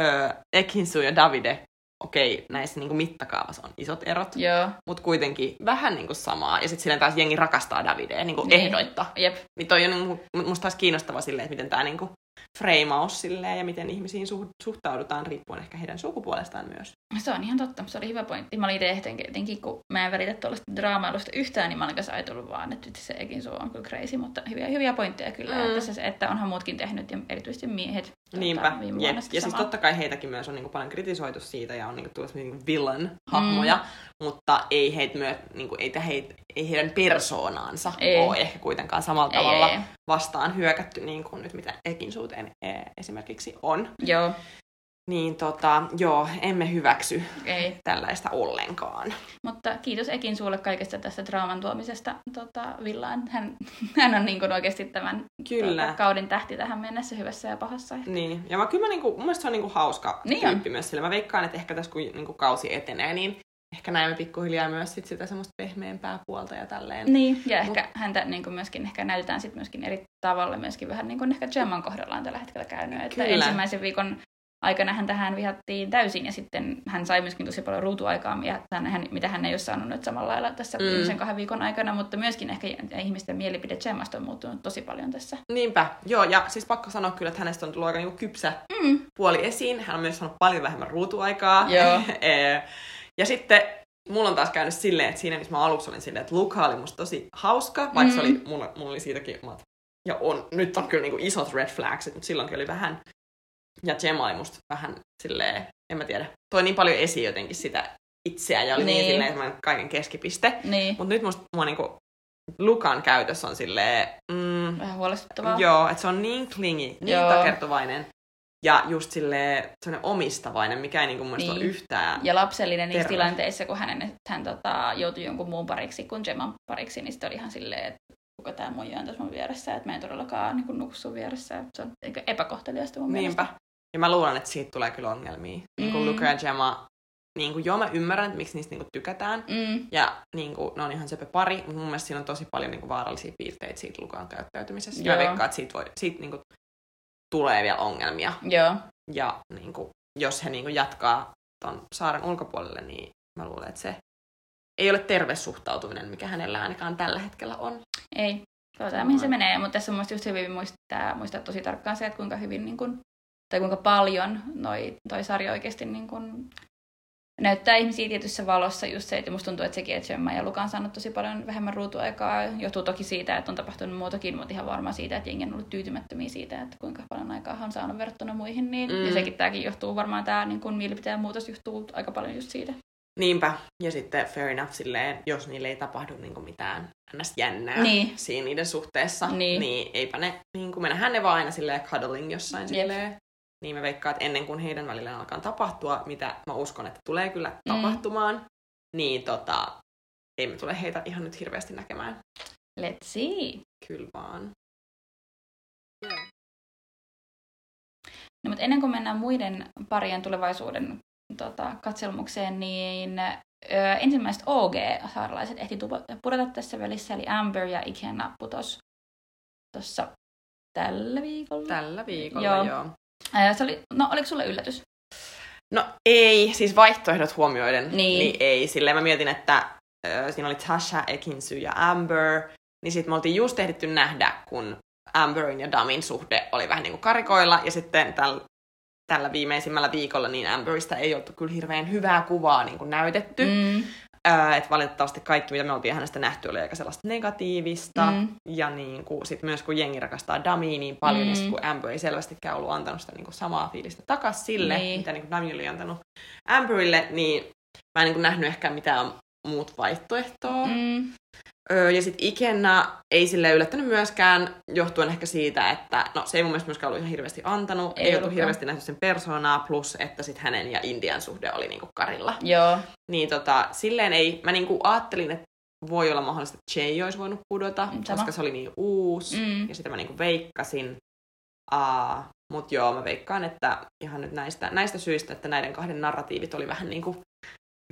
öö, Ekinsu ja Davide, okei, näissä niinku mittakaavassa on isot erot, Joo, mutta kuitenkin vähän niinku samaa. Ja sitten silleen taas jengi rakastaa Davidea niinku Niin. ehdoitta. jep. Niin toi on niinku, musta taas kiinnostava silleen, että miten tämä niinku freimaus silleen ja miten ihmisiin suh- suhtaudutaan riippuen ehkä heidän sukupuolestaan myös. Se on ihan totta. Se oli hyvä pointti. Mä olin itse etenkin, kun mä en välitä tuollaista draamailusta yhtään, niin mä olin kanssa ajatellut vaan, että se Ekin suu on kyllä crazy, mutta hyviä, hyviä pointteja kyllä. Mm. Että, se, että onhan muutkin tehnyt, ja erityisesti miehet. Niinpä. Tota, Jep. vuonna Ja sitä siis totta kai heitäkin myös on niinku paljon kritisoitu siitä ja on niinku tullut niinku villain-hahmoja, mm. Mutta ei, heit myö, niinku, ei, heit, ei heidän persoonaansa Ei. ole ehkä kuitenkaan samalla Ei, tavalla ei, vastaan hyökätty niin kuin nyt mitä Ekin suuteen e, esimerkiksi on. Joo, Niin tota, joo, emme hyväksy ei. tällaista ollenkaan. Mutta kiitos Ekin sulle kaikesta tästä draaman tuomisesta tota, Villaan. Hän, hän on niin kuin oikeasti tämän Kyllä. Tota, kauden tähti tähän mennessä hyvässä ja pahassa. Niin, ja mä, kyllä mä niinku, mun mielestä se on niinku hauska Niin tyyppi myös, sillä mä veikkaan, että ehkä tässä kun niinku kausi etenee, niin ehkä näemme pikkuhiljaa myös sit sitä semmoista pehmeämpää puolta ja tälleen. Niin, ja ehkä häntä niin kuin myöskin ehkä näytetään sit myöskin eri tavalla myöskin vähän niin kuin ehkä Gemman kohdalla on tällä hetkellä käynyt. Että Kyllä. ensimmäisen viikon aikana hän tähän vihattiin täysin ja sitten hän sai myöskin tosi paljon ruutuaikaa, ja hän, hän, mitä hän ei ole saanut nyt samalla lailla tässä Mm. mm. viimeisen kahden viikon aikana, mutta myöskin ehkä ihmisten mielipide Gemmasta on muuttunut tosi paljon tässä. Niinpä, joo, ja siis pakko sanoa kyllä, että hänestä on tullut aika niinku kypsä Mm. puoli esiin. Hän on myös saanut paljon vähemmän ruutuaikaa. Joo. Ja sitten mulla on taas käynyt silleen, että siinä missä mä aluksi olin silleen, että Luka oli musta tosi hauska, vaikka mm. se oli, mulla, mulla oli siitäkin, oot- ja on, nyt on kyllä niinku isot red flags, mutta silloinkin oli vähän, ja Gemma oli musta vähän silleen, en mä tiedä, toi niin paljon esiin jotenkin sitä itseään, ja oli niin, Niin. silleen semmoinen kaiken keskipiste. Niin, Mutta nyt musta mua niinku, Lukan käytös on silleen, mm, vähän huolestuttavaa. Joo, että se on niin klingi, niin Joo. takertuvainen ja just silleen omistavainen, mikä ei niinku mun Niin. ole yhtään. Ja lapsellinen niissä tilanteissa, kun hänen, hän tota, joutui jonkun muun pariksi kuin Gemman pariksi, niin sitten oli ihan silleen, että kuka tämä muija on tässä mun vieressä, että mä en todellakaan niin nuku sun vieressä. Se on epäkohteliasta mun Niinpä. mielestä. Ja mä luulen, että siitä tulee kyllä ongelmia. Niin kuin Mm. Luca ja Gemma, niin kuin, joo mä ymmärrän, että miksi niistä niin kuin, tykätään. Mm, Ja niin kuin, ne on ihan sepä pari, mutta mun mielestä siinä on tosi paljon niin kuin, vaarallisia piirteitä siitä Lukan käyttäytymisessä. Ja Joo. mä veikkaan, että siitä, voi, siitä niin kuin, tulee vielä ongelmia. joo, Ja niin kuin, jos he niin kuin, jatkaa ton saaren ulkopuolelle, niin mä luulen, että se ei ole terve suhtautuminen, mikä hänellä ainakaan tällä hetkellä on. ei. Katsotaan, mihin se menee, mutta tässä on just hyvin muistaa, muistaa tosi tarkkaan se, että kuinka hyvin niin kuin, tai kuinka paljon noi, toi sarja oikeasti niin kuin, näyttää ihmisiä tietyssä valossa just se, että musta tuntuu, että sekin, että Gemma ja Luka on saanut tosi paljon vähemmän ruutuaikaa, johtuu toki siitä, että on tapahtunut muutakin, mutta ihan varmaan siitä, että jengi on ollut tyytymättömiä siitä, että kuinka paljon aikaa hän on saanut verrattuna muihin, niin Mm. ja sekin tämäkin johtuu varmaan tämä niin kuin mielipiteen muutos johtuu aika paljon just siitä. Niinpä. Ja sitten fair enough silleen, jos niille ei tapahdu niin mitään ns. jännää Niin. siinä niiden suhteessa, Niin. niin eipä ne, niin kuin mennähän ne vaan aina silleen cuddling jossain silleen. Niin mä veikkaan, että ennen kuin heidän välillä alkaa tapahtua, mitä mä uskon, että tulee kyllä Mm. tapahtumaan, niin tota, ei me tule heitä ihan nyt hirveästi näkemään. Let's see. Kyllä vaan. No, mutta ennen kuin mennään muiden parien tulevaisuuden tota, katselmukseen, niin ö, ensimmäiset OG-saarlaiset ehti tupo- pudota tässä välissä, eli Amber ja Ikenna putos tuossa tällä viikolla. Tällä viikolla, Joo. joo. Se oli, no, oliko sulle yllätys? No ei, siis vaihtoehdot huomioiden, Niin. niin, ei. Silleen mä mietin, että ö, siinä oli Tasha, Ekinsy ja Amber, niin sitten me oltiin just ehditty nähdä, kun Amberin ja Damin suhde oli vähän niin kuin karikoilla, ja sitten täl, tällä viimeisimmällä viikolla niin Amberista ei oltu kyllä hirveän hyvää kuvaa niin kuin näytetty. Mm. Mm, että valitettavasti kaikki, mitä me oltiin hänestä nähty, oli aika sellaista negatiivista. Mm. Ja niin kuin, sit myös kun jengi rakastaa Damia niin paljon, Mm. niin sit kun Amber ei selvästikään ollut antanut sitä niin kuin samaa fiilistä takas sille, Niin. mitä niin kuin Dami oli antanut Amberille, niin mä en niin kuin nähnyt ehkä mitään muut vaihtoehtoa. Mm. Öö, ja sitten Ikenna ei sille yllättänyt myöskään, johtuen ehkä siitä, että no se ei mun mielestä myöskään ollut ihan hirveästi antanut, Ei ei, ollutkaan. hirveästi nähty sen persoonaa, plus että sitten hänen ja Indian suhde oli niinku karilla. joo, Niin tota, silleen ei, mä niinku ajattelin, että voi olla mahdollista, että Jay olisi voinut pudota, sama. koska se oli niin uusi, Mm. ja sitä mä niinku veikkasin. Uh, Mutta joo, mä veikkaan, että ihan nyt näistä, näistä syistä, että näiden kahden narratiivit oli vähän niin kuin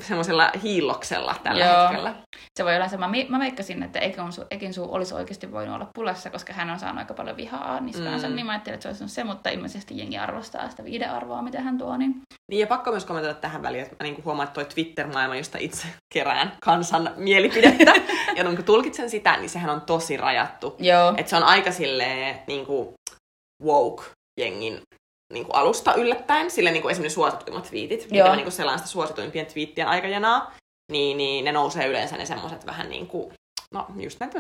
semmoisella hiilloksella tällä Joo. hetkellä. Se voi olla se. Mä, mä veikkasin, että Ekinsu, Ekinsu olisi oikeasti voinut olla pulassa, koska hän on saanut aika paljon vihaa niskaansa, mm. niin mä ajattelin, että se olisi se, mutta ilmeisesti jengi arvostaa sitä viidearvoa, mitä hän tuo. Niin... niin ja pakko myös kommentoida tähän väliin, että mä niin huomaan, että toi Twitter-maailma, josta itse kerään kansan mielipidettä ja niin tulkitsen sitä, niin sehän on tosi rajattu. Joo. Että se on aika silleen niin kuin woke jengin niin kuin alusta yllättäen, sille niin kuin esimerkiksi suosituimmat twiitit, Joo. mitä mä niin kuin selaan sitä suosituimpien twiittien aikajanaa, niin, niin ne nousee yleensä ne semmoiset vähän niin kuin, no just näitä,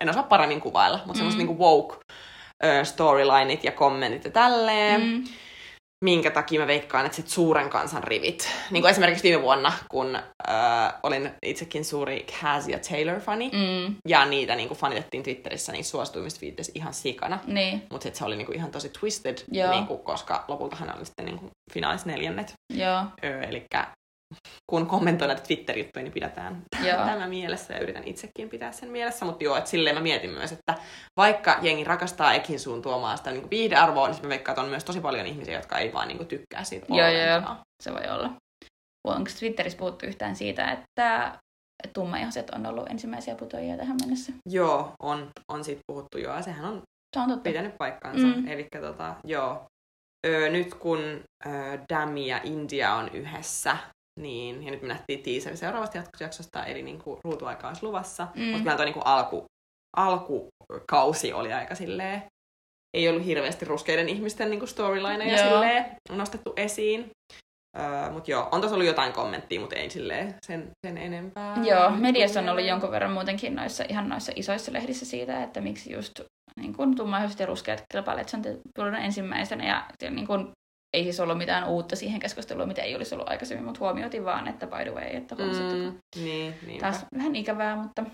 en osaa paremmin kuvailla, mutta mm. semmoiset niin kuin woke storylineit ja kommentit ja tälleen. Mm minkä takia mä veikkaan, että sit suuren kansan rivit. Niin kuin esimerkiksi viime vuonna, kun äh, olin itsekin suuri Casia Taylor-fani, mm. ja niitä niin kuin fanitettiin Twitterissä niin suosituimmista viitteissä ihan sikana. Niin. Mutta sitten se oli niin kuin ihan tosi twisted, niin kuin, koska lopultahan oli sitten niin kuin finaalisneljännet. Joo. Eli kun kommentoin näitä Twitter-juttuja, niin pidetään Joo. tämä mielessä ja yritän itsekin pitää sen mielessä. Mutta joo, että silleen mä mietin myös, että vaikka jengi rakastaa Ekin suun tuomaan sitä niin viihdearvoa, niin mä veikkaan, että on myös tosi paljon ihmisiä, jotka ei vaan niin kuin, tykkää siitä Joo, joo, se voi olla. Onko Twitterissä puhuttu yhtään siitä, että tummaihoiset on ollut ensimmäisiä putoajia tähän mennessä? Joo, on, on siitä puhuttu joo. Sehän on, se on totta. pitänyt paikkansa. Mm. Eli tota, joo, Öö, nyt kun öö, Dami ja India on yhdessä, niin, ja nyt me nähtiin teaser seuraavasta jaksosta, eli niin kuin ruutuaika olisi luvassa. Mm. Mutta kyllä tuo niin kuin alku, alkukausi oli aika silleen, ei ollut hirveästi ruskeiden ihmisten niin storylineja silleen nostettu esiin. Uh, mutta joo, on tässä ollut jotain kommenttia, mutta ei silleen sen, sen enempää. Joo, mediassa on ollut jonkun verran muutenkin noissa, ihan noissa isoissa lehdissä siitä, että miksi just niin kuin tummaiset ja ruskeat kilpailijat on tullut ensimmäisenä ja niin kuin ei siis ollut mitään uutta siihen keskusteluun, mitä ei olisi ollut aikaisemmin, mutta huomioitiin vaan, että by the way, että mm, niin, taas vähän ikävää, mutta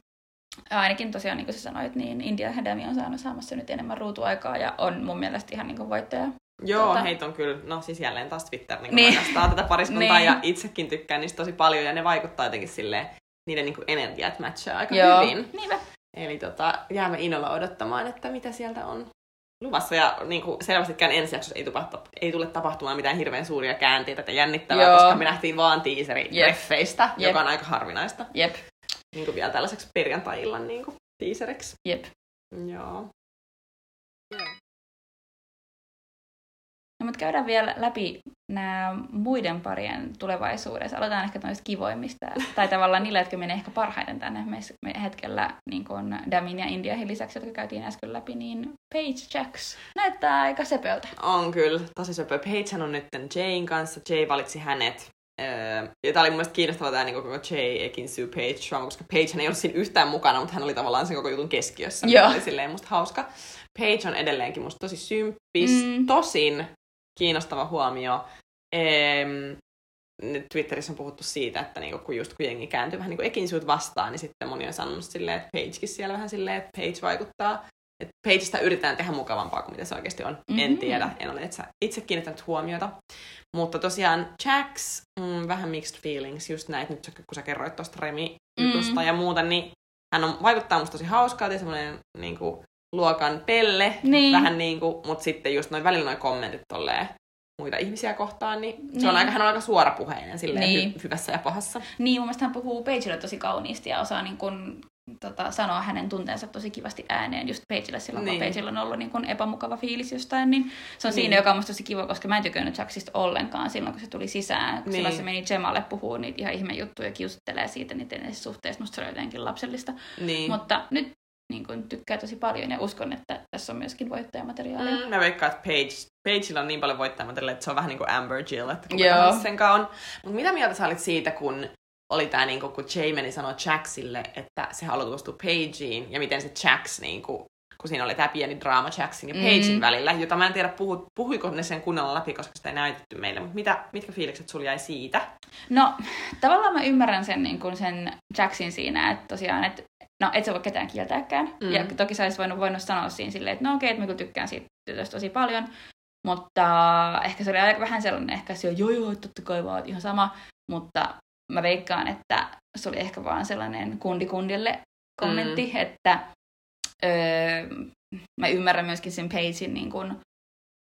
ainakin tosiaan, niin kuin sä sanoit, niin India Hedemi on saanut saamassa nyt enemmän ruutuaikaa ja on mun mielestä ihan niin kuin voittaja. Joo, tuota... heitä on kyllä, no siis jälleen taas Twitter niin niin. tätä pariskuntaa niin. ja itsekin tykkään niistä tosi paljon ja ne vaikuttaa jotenkin silleen, niiden niin kuin energiat matchaa aika Joo. hyvin. Niinpä. Eli tota, jäämme innolla odottamaan, että mitä sieltä on luvassa. Ja niin kuin selvästikään ensi jaksossa ei, tupahtu, ei tule tapahtumaan mitään hirveän suuria käänteitä tai jännittävää, Joo. koska me nähtiin vaan tiiseri yep. Reffeistä, yep. joka on aika harvinaista. Jep. Niin kuin vielä tällaiseksi perjantai-illan niin kuin tiiseriksi. Jep. Joo. No, mutta käydään vielä läpi nämä muiden parien tulevaisuudessa. Aloitetaan ehkä noista kivoimmista, tai tavallaan niillä, jotka menee ehkä parhaiten tänne me hetkellä, niin kuin Damin ja Indiahin lisäksi, jotka käytiin äsken läpi, niin Paige Jacks näyttää aika sepöltä. On kyllä, tosi söpö. Paige on nyt Jayn kanssa. Jay valitsi hänet Öö, ja tämä oli mun mielestä kiinnostava tämä niin koko Jay Ekinsu Page drama, koska Page ei ollut siinä yhtään mukana, mutta hän oli tavallaan sen koko jutun keskiössä. Joo. Oli silleen musta hauska. Page on edelleenkin musta tosi symppis. Mm. Tosin kiinnostava huomio. Ehm, Twitterissä on puhuttu siitä, että niinku, kun just kun jengi kääntyy vähän niin Ekinsuut vastaan, niin sitten moni on sanonut silleen, että Pagekin siellä vähän silleen, että Page vaikuttaa. Että Pageista yritetään tehdä mukavampaa kuin mitä se oikeasti on. Mm-hmm. En tiedä, en ole itse, itse kiinnittänyt huomiota. Mutta tosiaan Jax, mm, vähän mixed feelings, just näitä nyt kun sä kerroit tuosta Remi-jutusta mm. ja muuta, niin hän on, vaikuttaa musta tosi hauskaa, semmoinen niin kuin, luokan pelle, niin. vähän niin kuin, mutta sitten just noin välillä noin kommentit tolleen muita ihmisiä kohtaan, niin, niin. se on niin. aika, hän on aika suorapuheinen silleen niin. hy- hyvässä ja pahassa. Niin, mun mielestä hän puhuu Pagelle tosi kauniisti ja osaa niin kun, tota, sanoa hänen tunteensa tosi kivasti ääneen just Pagelle silloin, niin. kun Pagella on ollut niin kun epämukava fiilis jostain, niin se on niin. siinä, joka on musta tosi kiva, koska mä en tykännyt Jacksista ollenkaan silloin, kun se tuli sisään. Niin. Silloin se meni Jemalle puhuu niitä ihan ihme juttuja ja kiusittelee siitä niiden suhteesta, musta se oli jotenkin lapsellista. Niin. Mutta nyt niin kuin, tykkää tosi paljon ja uskon, että tässä on myöskin voittajamateriaalia. Mm, mä veikkaan, että Paige, Pageilla on niin paljon voittajamateriaalia, että se on vähän niin kuin Amber Jill, että sen on. Mutta mitä mieltä sä olit siitä, kun oli tämä, niin kun Jamie sanoi Jacksille, että se haluaa tutustua Pageen, ja miten se Jax, niin kuin, kun siinä oli tämä pieni draama Jacksin ja Pagein mm. välillä, jota mä en tiedä, puhu, puhuiko ne sen kunnolla läpi, koska sitä ei näytetty meille, mutta mitä, mitkä fiilikset sulla jäi siitä? No, tavallaan mä ymmärrän sen, niin kuin sen Jacksin siinä, että tosiaan, että no et sä voi ketään kieltääkään. Mm. Ja toki sä voinut, voinut sanoa siinä silleen, että no okei, okay, että mä kyllä tykkään siitä tytöstä tosi paljon. Mutta ehkä se oli aika vähän sellainen, ehkä se joo joo, totta kai vaan ihan sama. Mutta mä veikkaan, että se oli ehkä vaan sellainen kundi kundille kommentti, mm. että öö, mä ymmärrän myöskin sen Pagein niin kun,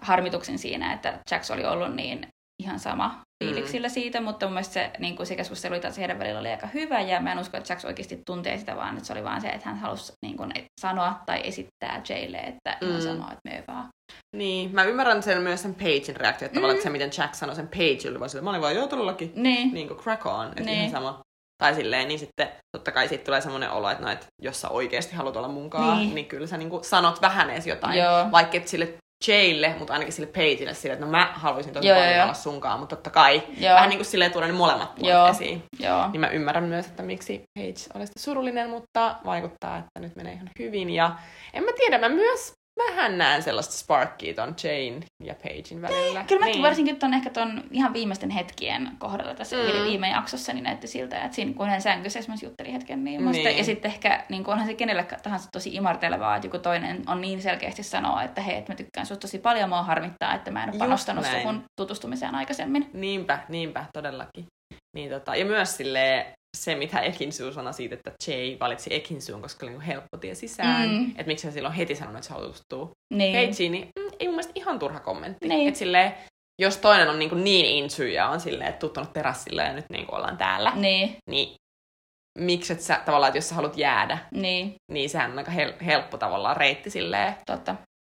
harmituksen siinä, että Jax oli ollut niin ihan sama fiiliksillä mm. siitä, mutta mun mielestä se, niin kuin se keskustelu heidän välillä oli aika hyvä, ja mä en usko, että Jax oikeasti tuntee sitä, vaan että se oli vaan se, että hän halusi niin kuin, sanoa tai esittää Jaylle, että mm. ihan sama, että me vaan. Niin, mä ymmärrän sen myös sen Pagein reaktio, että mm. se, miten Jack sanoi sen Page, oli vaan sille, mä olin vaan, joo, todellakin, niin. niin kuin crack on, että niin. ihan sama. Tai silleen, niin sitten totta kai siitä tulee semmoinen olo, että, no, että jos sä oikeasti haluat olla munkaan, niin, niin kyllä sä niin kuin sanot vähän edes jotain. Joo. Vaikka et sille Jaylle, mutta ainakin sille Pageille sille, että no mä haluaisin tosi paljon olla sunkaan, mutta totta kai joo. vähän niin kuin silleen tuoda ne molemmat puolet joo. esiin. Joo. Niin mä ymmärrän myös, että miksi Page olisi surullinen, mutta vaikuttaa, että nyt menee ihan hyvin. Ja en mä tiedä, mä myös vähän näen sellaista sparkkia ton Jane ja Pagein välillä. Niin, kyllä mäkin niin. varsinkin ton ehkä ton ihan viimeisten hetkien kohdalla tässä mm. viime jaksossa, niin näytti siltä, että siinä kun hän sängyssä esimerkiksi jutteli hetken, niin, niin. ja sitten ehkä niin onhan se kenelle tahansa tosi imartelevaa, että joku toinen on niin selkeästi sanoa, että hei, että mä tykkään susta tosi paljon, mua harmittaa, että mä en ole panostanut suhun tutustumiseen aikaisemmin. Niinpä, niinpä, todellakin. Niin tota, ja myös sille se, mitä Ekinsu sanoi siitä, että Jay valitsi Ekinsuun, koska oli niin helppo tie sisään. Mm. Että miksi hän silloin heti sanonut, että se haluaa tutustua niin. Pageen, niin mm, ei mun mielestä ihan turha kommentti. Niin. Että silleen, jos toinen on niin, kuin niin into ja on silleen, että tuttunut terassille ja nyt niin kuin ollaan täällä, niin, niin miksi et sä tavallaan, että jos sä haluat jäädä, niin, niin sehän on aika hel- helppo tavallaan reitti silleen. Totta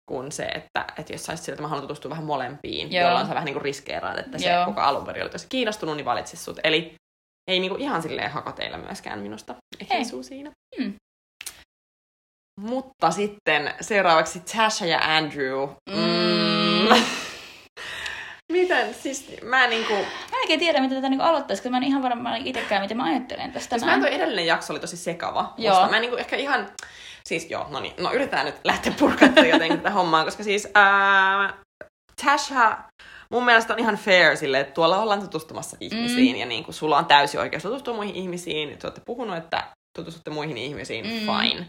kuin se, että, että jos saisit sillä, että mä haluan tutustua vähän molempiin, Joo. jolloin sä vähän niin kuin riskeeraat, että se, Joo. kuka alun perin oli tosi kiinnostunut, niin valitsisi sut. Eli ei niinku ihan silleen hakoteilla myöskään minusta. Ei siinä. Hmm. Mutta sitten seuraavaksi Tasha ja Andrew. Mm. Miten? Siis mä niinku... Mä en oikein tiedä, miten tätä niinku aloittaisi, koska mä en ihan varma itsekään, miten mä ajattelen tästä. Siis mä tuo edellinen jakso oli tosi sekava. Joo. Mä en niinku ehkä ihan... Siis joo, no niin, no yritetään nyt lähteä purkamaan jotenkin tätä hommaa, koska siis ää, Tasha mun mielestä on ihan fair sille, että tuolla ollaan tutustumassa ihmisiin mm. ja niin kuin sulla on täysi oikeus tutustua muihin ihmisiin. Te olette puhunut, että tutustutte muihin ihmisiin, mm. fine.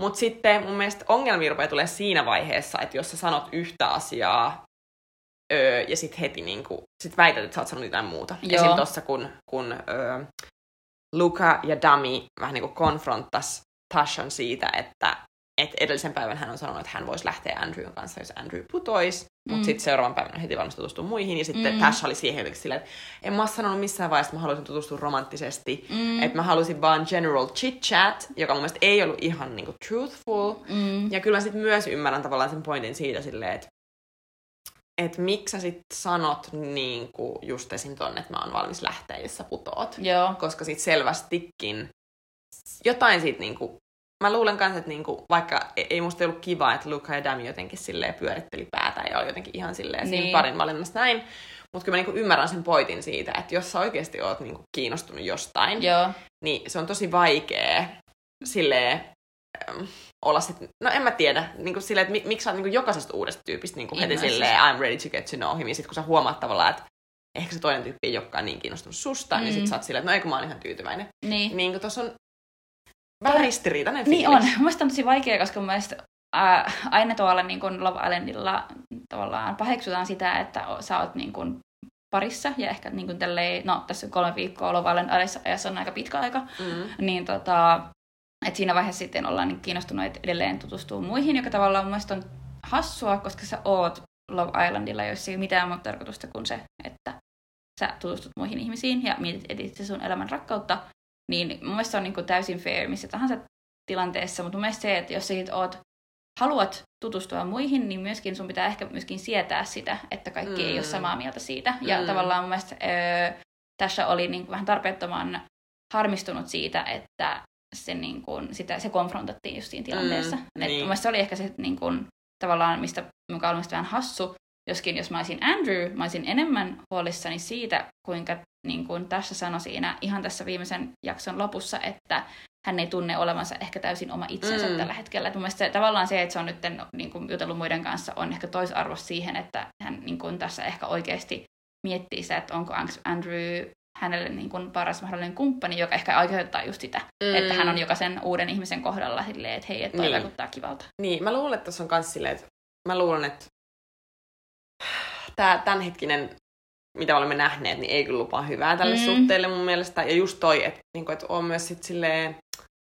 Mutta sitten mun mielestä ongelmia rupeaa tulee siinä vaiheessa, että jos sä sanot yhtä asiaa öö, ja sitten heti niin kuin, sit väität, että sä oot sanonut jotain muuta. Joo. Esim. tossa, kun, kun öö, Luka ja Dami vähän niin kuin konfronttas Tashan siitä, että et edellisen päivän hän on sanonut, että hän voisi lähteä Andrewn kanssa, jos Andrew putoisi. Mutta mm. sitten seuraavan päivän heti valmis tutustua muihin. Ja sitten mm. Tash oli siihen jotenkin silleen, että en mä sanonut missään vaiheessa, että mä haluaisin tutustua romanttisesti. Mm. Että mä halusin vaan general chit-chat, joka mun mielestä ei ollut ihan niinku truthful. Mm. Ja kyllä mä sitten myös ymmärrän tavallaan sen pointin siitä silleen, että että miksi sä sit sanot niin kuin just esim. tonne, että mä oon valmis lähteä, jos sä putoot. Joo. Koska sit selvästikin jotain siitä niinku mä luulen kanssa, että niinku, vaikka e- ei musta ollut kiva, että Luca ja Dami jotenkin silleen pyöritteli päätä ja oli jotenkin ihan silleen niin. siinä parin valinnassa näin. Mutta kyllä mä niinku ymmärrän sen pointin siitä, että jos sä oikeasti oot niinku kiinnostunut jostain, Joo. niin se on tosi vaikea silleen ähm, olla sit, no en mä tiedä, niinku silleen, että miksi sä oot niinku jokaisesta uudesta tyypistä niinku heti silleen I'm ready to get to know him, ja sit kun sä huomaat tavallaan, että ehkä se toinen tyyppi ei olekaan niin kiinnostunut susta, mm. niin sit sä oot silleen, että no ei kun mä oon ihan tyytyväinen. Niin. Niin kun tossa on Vähän ristiriitainen Niin on. Mielestäni on tosi vaikea, koska mun mielestä ää, aina tuolla niin kuin Love Islandilla tavallaan paheksutaan sitä, että sä oot niin kuin parissa ja ehkä niin kuin tälleen, no tässä kolme viikkoa Love Island ajassa on aika pitkä aika, mm. niin tota, että siinä vaiheessa sitten ollaan niin kiinnostuneet edelleen tutustua muihin, joka tavallaan mun on hassua, koska sä oot Love Islandilla, jos ei mitään muuta tarkoitusta kuin se, että sä tutustut muihin ihmisiin ja mietit etsit sun elämän rakkautta, niin mun mielestä se on niin kuin täysin fair missä tahansa tilanteessa, mutta mun mielestä se, että jos sä oot, haluat tutustua muihin, niin myöskin sun pitää ehkä myöskin sietää sitä, että kaikki mm. ei ole mm. samaa mieltä siitä. Ja mm. tavallaan mun mielestä öö, tässä oli niin kuin vähän tarpeettoman harmistunut siitä, että se, niin kuin, sitä, se konfrontattiin just siinä tilanteessa. Mm, niin. Mun mielestä se oli ehkä se niin kuin, tavallaan, mistä mikä on vähän hassu, joskin jos mä olisin Andrew, mä olisin enemmän huolissani siitä, kuinka niin kuin tässä sanoi siinä ihan tässä viimeisen jakson lopussa, että hän ei tunne olevansa ehkä täysin oma itsensä mm. tällä hetkellä. Et mun se, tavallaan se, että se on nyt niin kuin jutellut muiden kanssa, on ehkä toisarvo siihen, että hän niin kuin tässä ehkä oikeasti miettii sitä, että onko Andrew hänelle niin kuin paras mahdollinen kumppani, joka ehkä aiheuttaa just sitä, mm. että hän on jokaisen uuden ihmisen kohdalla silleen, että hei, että toi niin. vaikuttaa kivalta. Niin, mä luulen, että tässä on myös silleen, että mä luulen, että tämä tämänhetkinen mitä olemme nähneet, niin ei kyllä lupaa hyvää tälle mm. suhteelle mun mielestä. Ja just toi, että, niin kuin, että on myös sit silleen,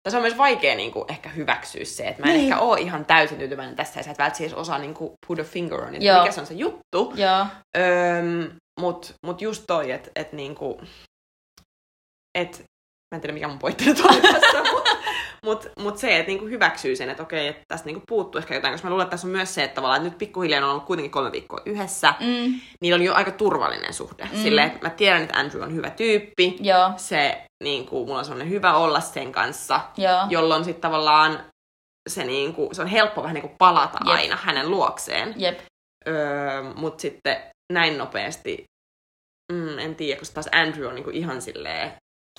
tai se on myös vaikea niin kuin, ehkä hyväksyä se, että mä en Niin. ehkä ole ihan täysin tyytyväinen tässä, ja sä et välttämättä edes osaa niin kuin, put a finger on, että Joo. mikä se on se juttu. Joo. Öm, mut, mut just toi, että et niinku, et, mä en tiedä mikä mun pointti nyt oli tässä, mut, mut, mut se, että niinku hyväksyy sen, että okei, että tästä niinku puuttuu ehkä jotain, koska mä luulen, että tässä on myös se, että tavallaan että nyt pikkuhiljaa on ollut kuitenkin kolme viikkoa yhdessä, Mm. niillä oli jo aika turvallinen suhde. Mm. Silleen, että mä tiedän, että Andrew on hyvä tyyppi, Joo. se, niinku, mulla on sellainen hyvä olla sen kanssa, Joo. jolloin sitten tavallaan se, niinku, se on helppo vähän niinku palata Jep. aina hänen luokseen. Jep. Öö, mutta sitten näin nopeasti, mm, en tiedä, koska taas Andrew on niinku ihan silleen,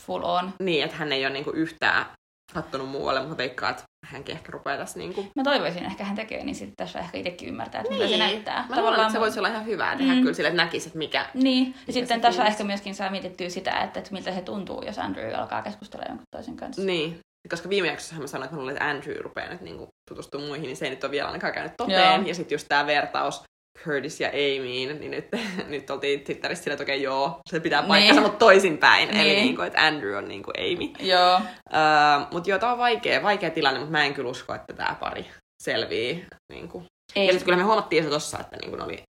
Full on. niin, että hän ei ole niinku yhtään kattonut muualle, mutta veikkaa, että hänkin ehkä rupeaa tässä niinku... Mä toivoisin, ehkä hän tekee, niin sitten tässä ehkä itsekin ymmärtää, että mitä se näyttää. Mä luulen, että se voisi olla ihan hyvää tehdä Mm. kyllä sille, että näkisi, että mikä... Niin, ja sitten tässä ehkä myöskin saa mietittyä sitä, että, että miltä se tuntuu, jos Andrew alkaa keskustella jonkun toisen kanssa. Niin, koska viime jaksossa mä sanoin, että mä luulen, että Andrew rupeaa nyt niinku tutustumaan muihin, niin se ei nyt ole vielä ainakaan käynyt toteen. Joo. Ja sitten just tämä vertaus Curtis ja Amyin, niin nyt, nyt oltiin Twitterissä sillä, että okei joo, se pitää paikkansa, Niin. mutta toisinpäin. Eli Niin. niinku, että Andrew on niinku Amy. Joo. Öö, mutta joo, tää on vaikea, vaikea tilanne, mutta mä en kyllä usko, että tämä pari selvii. Niinku. Ei. Ja sitten kyllä me huomattiin se tossa, että niinku, ne oli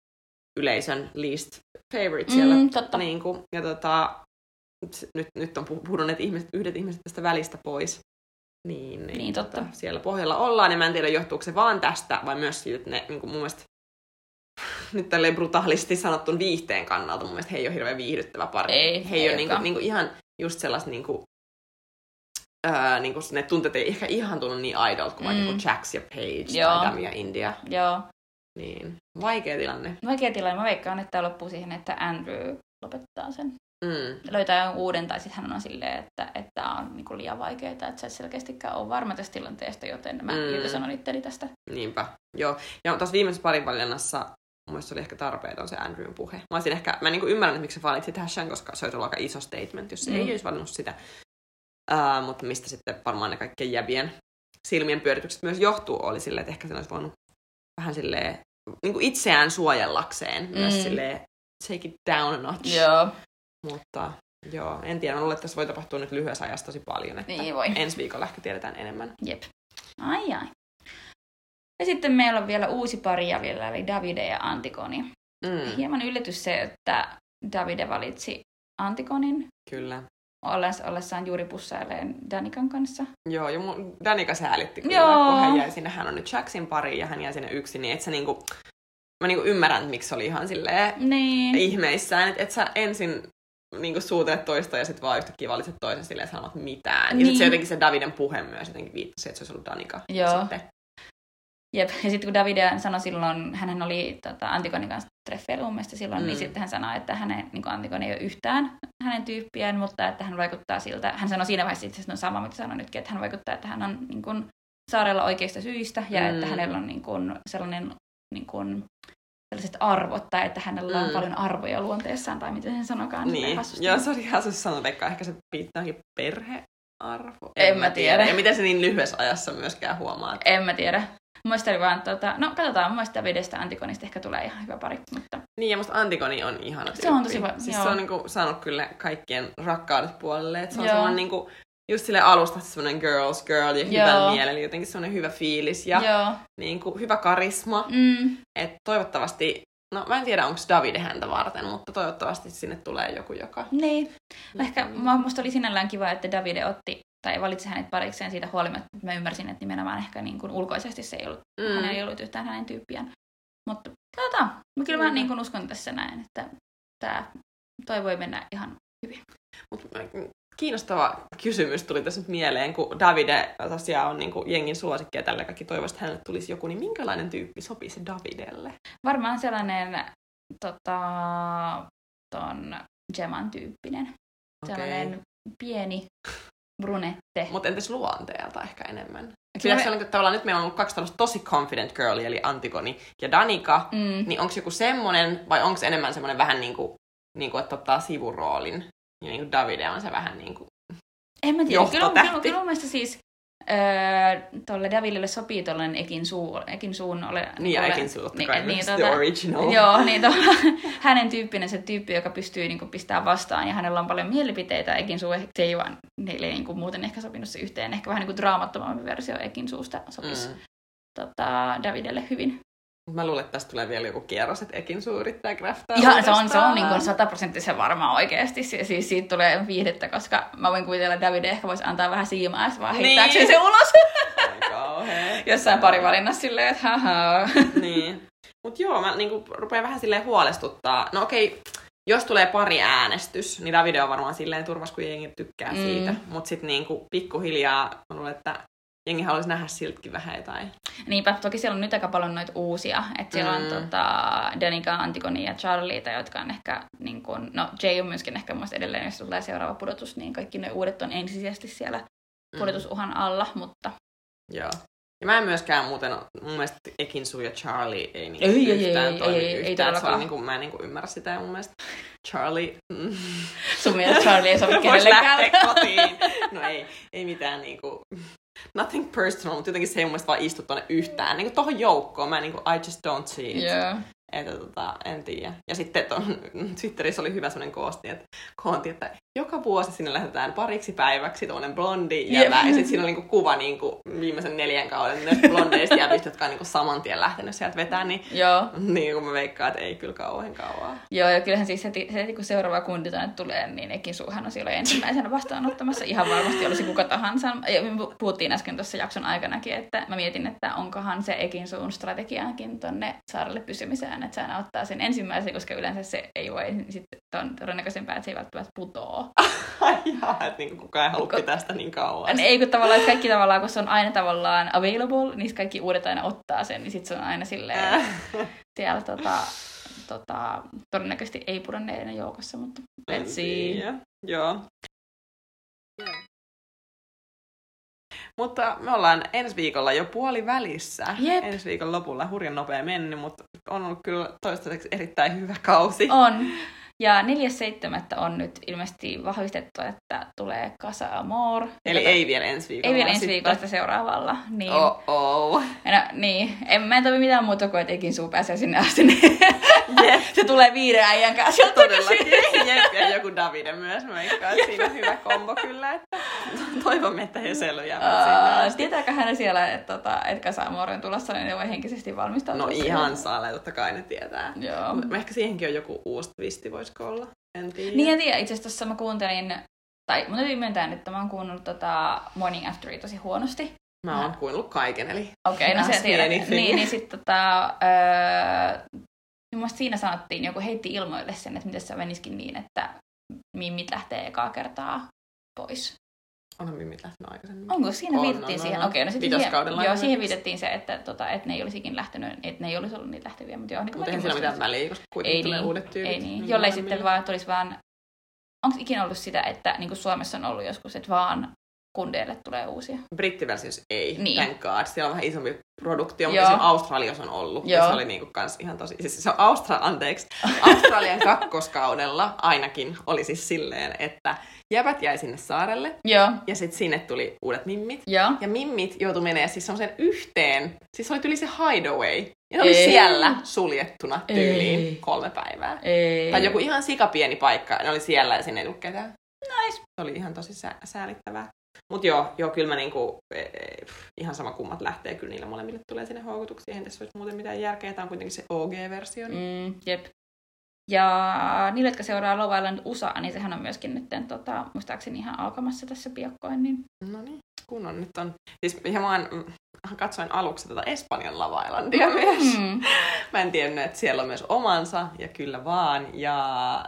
yleisön least favorite siellä. Mm, totta. Niinku, ja tota, nyt, nyt on pu- pudonneet ihmiset, yhdet ihmiset tästä välistä pois. Niin, niin, Niin, totta. siellä pohjalla ollaan, ja mä en tiedä johtuuko se vaan tästä, vai myös siitä, että ne niinku, mun mielestä nyt tälleen brutaalisti sanottun viihteen kannalta mun mielestä he ei ole hirveän viihdyttävä pari. Ei, he ei, ei ole niinku, niinku ihan just sellaista niinku, ää, niinku ne tunteet ei ehkä ihan tunnu niin idolta kuin Mm. mm. niinku Jax ja Paige Joo. tai Dami ja India. Joo. Niin, vaikea tilanne. Vaikea tilanne. Mä veikkaan, että tämä loppuu siihen, että Andrew lopettaa sen. Mm. Löytää jonkun uuden, tai sitten hän on silleen, että että on niinku liian vaikeaa, että sä et selkeästikään ole varma tästä tilanteesta, joten mä Mm. irtisanon itteni tästä. Niinpä, joo. Ja tuossa viimeisessä parin valinnassa mun mielestä se oli ehkä tarpeeton se Andrewn puhe. Mä olisin ehkä, mä niinku ymmärrän, että miksi sä valitsit Hashan, koska se olisi ollut aika iso statement, jos se Mm. ei olisi valinnut sitä. Uh, mutta mistä sitten varmaan ne kaikkien jävien silmien pyöritykset myös johtuu, oli silleen, että ehkä se olisi voinut vähän silleen, niinku itseään suojellakseen mm. myös silleen take it down a notch. Joo. Mutta joo, en tiedä, luulen, että tässä voi tapahtua nyt lyhyessä ajassa tosi paljon, että Niin voi. ensi viikolla ehkä tiedetään enemmän. Jep. Ai ai. Ja sitten meillä on vielä uusi pari jäljellä, eli Davide ja Antikoni. Mm, Hieman yllätys se, että Davide valitsi Antikonin kyllä. olless- ollessaan juuri pussailleen Danikan kanssa. Joo, ja mun Danika säälitti kyllä, Joo. kun hän jäi sinne, hän on nyt Jacksin pari ja hän jäi sinne yksin, niin et sä niinku, mä niinku ymmärrän, että miksi se oli ihan silleen Niin. ihmeissään, että et sä ensin niinku suutelet toista ja sitten vaan yhtäkkiä valitset toisen silleen sanomat mitään. Ja Niin. sitten se jotenkin se Daviden puhe myös jotenkin viittasi, että se olisi ollut Danika. Joo. Sitten. Jep. Ja sitten kun Davide sanoi silloin, hän oli tota, Antikonin kanssa treffeillä mun mielestä silloin, Mm. niin sitten hän sanoi, että hänen, niin Antikoni ei ole yhtään hänen tyyppiään, mutta että hän vaikuttaa siltä, hän sanoi siinä vaiheessa itse asiassa no sama, mitä sanoin nytkin, että hän vaikuttaa, että hän on niin kuin, saarella oikeista syistä ja Mm. että hänellä on niin kuin, sellainen niin kuin, sellaiset arvot tai että hänellä on Mm. paljon arvoja luonteessaan tai miten sen sanokaan. Niin, joo, se oli hassusti sanoa, Pekka, ehkä se viittaakin perhearvo. En mä tiedä. Ja miten se niin lyhyessä ajassa myöskään huomaa. En mä tiedä. Mielestä oli vaan, tota, no katsotaan, mun mielestä Davidesta Antikonista ehkä tulee ihan hyvä pari, mutta Niin, ja musta Antigoni on ihana tyyppi. Se on tosi va- Siis joo. se on niinku saanut kyllä kaikkien rakkaudet puolelle. Et se on semmoinen niinku, just sille alusta semmoinen girls girl ja hyvän mielen, eli jotenkin semmoinen hyvä fiilis ja joo. niinku, hyvä karisma. Mm, Et toivottavasti, no mä en tiedä onko Davide häntä varten, mutta toivottavasti sinne tulee joku, joka... niin. Ehkä Mm. musta oli sinällään kiva, että Davide otti tai valitsi hänet parikseen siitä huolimatta, että mä ymmärsin, että nimenomaan ehkä niin kuin ulkoisesti se ei ollut, mm. hän ei ollut yhtään hänen tyyppiään. Mutta katsotaan. Mä kyllä mä Kyllä. niin kuin uskon tässä näin, että tämä toi voi mennä ihan Mut, mm, kiinnostava kysymys tuli tässä nyt mieleen, kun Davide tosiaan on niinku jengin suosikki ja tällä kaikki toivoivat, että hänelle tulisi joku, niin minkälainen tyyppi sopisi Davidelle? varmaan sellainen tota, ton Geman tyyppinen. Sellainen pieni brunette. Mutta entäs luonteelta ehkä enemmän? Kyllä me- olla niin, tavallaan, nyt meillä on ollut kaksi tällaista tosi confident girlia, eli Antigoni ja Danika, Mm. niin onko joku semmonen, vai onko enemmän semmoinen vähän niin kuin, niin kuin, että ottaa sivuroolin, ja niin kuin Davide on se vähän niin kuin, En mä tiedä. Kyllä, johtotähti. kyllä, kyllä mun mielestä siis öö, tolle Davidille sopii tollainen Ekin, suu, Ekin suun ole... Niin, ja ole, Ekin suu, totta kai, niin, the original. Joo, niin to, hänen tyyppinen se tyyppi, joka pystyy niin kuin, pistää vastaan, ja hänellä on paljon mielipiteitä. Ekin suu, se ei vaan niille niin kuin, muuten ehkä sopinut se yhteen. Ehkä vähän niin kuin draamattomampi versio Ekin suusta sopisi mm. tota, Davidelle hyvin. Mä luulen, että tästä tulee vielä joku kierros, että Ekin suu yrittää craftaa Ihan, se on, se on niin sataprosenttisen varma oikeasti. Siis siitä tulee viihdettä, koska mä voin kuvitella, että David ehkä voisi antaa vähän siimaa, vaan heittääkseen niin. se ulos. Jossain pari valinnassa silleen, että haha. niin. Mut joo, mä niinku rupean vähän silleen huolestuttaa. No okei, jos tulee pari äänestys, niin Davide on varmaan silleen turvas, kun jengi tykkää mm. siitä. Mut sit niinku pikkuhiljaa, mä luulen, että jengi haluaisi nähdä siltkin vähän jotain. Niinpä, toki siellä on nyt aika paljon noita uusia. Että siellä mm. on tota, Danica, Antigoni ja Charlieta, jotka on ehkä, niin kun, no Jay on myöskin ehkä mun edelleen, jos tulee seuraava pudotus, niin kaikki ne uudet on ensisijaisesti siellä mm. pudotusuhan alla, mutta... Joo. Ja mä en myöskään muuten, mun mielestä Ekinsu ja Charlie ei niinku ei, yhtään ei, toimi ei, ei, yhtään. Ei, ei niinku, mä en niinku ymmärrä sitä ja mun mielestä Charlie... Mm. Sun mielestä Charlie ei sovi kenellekään. kotiin. No ei, ei mitään niinku nothing personal, mutta jotenkin se mielestä vaan istu tonne yhtään niin tohon joukkoon. Mä niin kuin, I just don't see it. Yeah. Että tota, en tiedä. Ja sitten ton, Twitterissä oli hyvä sellainen koosti, että koonti, että joka vuosi sinne lähetetään pariksi päiväksi tuollainen blondi jäbä. Yep. Ja sitten siinä oli niinku kuva niinku viimeisen neljän kauden näistä blondeista jäbistä, jotka on niinku saman tien lähtenyt sieltä vetää. Niin, Joo. niin kun mä veikkaan, että ei kyllä kauhean kauaa. Joo, ja kyllähän siis heti, heti kun seuraava kundi tänne tulee, niin Ekin Suuhan on siellä ensimmäisenä vastaanottamassa. Ihan varmasti olisi kuka tahansa. Ja me puhuttiin äsken tuossa jakson aikanakin, että mä mietin, että onkohan se Ekin Suun strategiaankin tonne saarelle pysymiseen, että se aina ottaa sen ensimmäisen, koska yleensä se ei voi, niin sitten on todennäköisempää, että se ei välttämättä putoo Jaa, että niin kukaan ei halua pitää sitä niin kauan. Ei, kun tavallaan, että kaikki tavallaan, kun se on aina tavallaan available, niin kaikki uudet aina ottaa sen, niin sitten se on aina silleen siellä tota, tota, todennäköisesti ei pudonneiden joukossa, mutta let's see. Joo. Mutta me ollaan ensi viikolla jo puoli välissä. Jep. Ensi viikon lopulla hurjan nopea mennyt, mutta on ollut kyllä toistaiseksi erittäin hyvä kausi. On. Ja 4.7. on nyt ilmeisesti vahvistettu, että tulee Casa Amor. Eli tota, ei vielä ensi viikolla. Ei vielä ensi viikolla sitä seuraavalla. Niin, Oh-oh. No, niin, en, mä en toimi mitään muuta kuin, että ekin suu pääsee sinne asti. Niin yep. se tulee viiden äijän kanssa. Todellakin. Jep, ja joku Davide myös. Mä siinä hyvä kombo kyllä. Että toivomme, että he selviävät uh, Tietääkö hän siellä, että, tota, että Casa Amor on tulossa, niin ne voi henkisesti valmistautua? No ihan saa, totta kai ne tietää. Joo. Ehkä siihenkin on joku uusi twisti, voi voisiko olla? En tiedä. Niin en tiedä. Itse asiassa mä kuuntelin, tai mun täytyy myöntää, että mä oon kuunnellut tota Morning Afteria tosi huonosti. Mä oon kuunnellut kaiken, eli Okei, okay, no se tiedät. Niin, niin sitten tota, öö, niin siinä sanottiin, joku heitti ilmoille sen, että miten se menisikin niin, että mimmit lähtee ekaa kertaa pois. Onhan Mimmit lähtenyt aikaisemmin. Onko? Siinä on, viitettiin on, siihen. On, Okei, okay, no sitten siihen, joo, siihen viitettiin se, että, tota, että ne ei olisikin lähtenyt, että ne ei olisi ollut niitä lähteviä. Mutta, joo, niin mutta eihän siinä mitään väliä, koska kuitenkin ei tulee niin, uudet tyypit. Ei niin, jollei sitten vaan tulisi vaan... Onko ikinä ollut sitä, että niin kuin Suomessa on ollut joskus, että vaan kundeille tulee uusia. Brittiversiossa ei, niin. thank God. Siellä on vähän isompi produktio, mutta esimerkiksi Australiassa on ollut. Joo. Ja se oli niinku kans ihan tosi... Siis se on Austra... Anteeksi. Australian kakkoskaudella ainakin oli siis silleen, että jäbät jäi sinne saarelle. Joo. Ja sitten sinne tuli uudet mimmit. Joo. Ja mimmit joutui menemään siis sen yhteen. Siis se oli tuli se hideaway. Ja ne oli ei. siellä suljettuna tyyliin ei. kolme päivää. Ei. Tai joku ihan sikapieni paikka. Ne oli siellä ja sinne ei tullut ketään. Nice. Se oli ihan tosi sää- säälittävää. Mut joo, joo, kyllä mä niinku, e, e, ihan sama kummat lähtee, kyllä niillä molemmille tulee sinne houkutuksia. Eihän tässä olisi muuten mitään järkeä, tämä on kuitenkin se OG-versio. Niin... Mm, jep. Ja niille, jotka seuraa Love Island USA, niin sehän on myöskin nyt tota, muistaakseni ihan alkamassa tässä piakkoin. Niin... No niin, kunnon nyt on. Siis ihan vaan katsoin aluksi tätä Espanjan Love Islandia myös. Mm. Mä en tiennyt, että siellä on myös omansa, ja kyllä vaan. Ja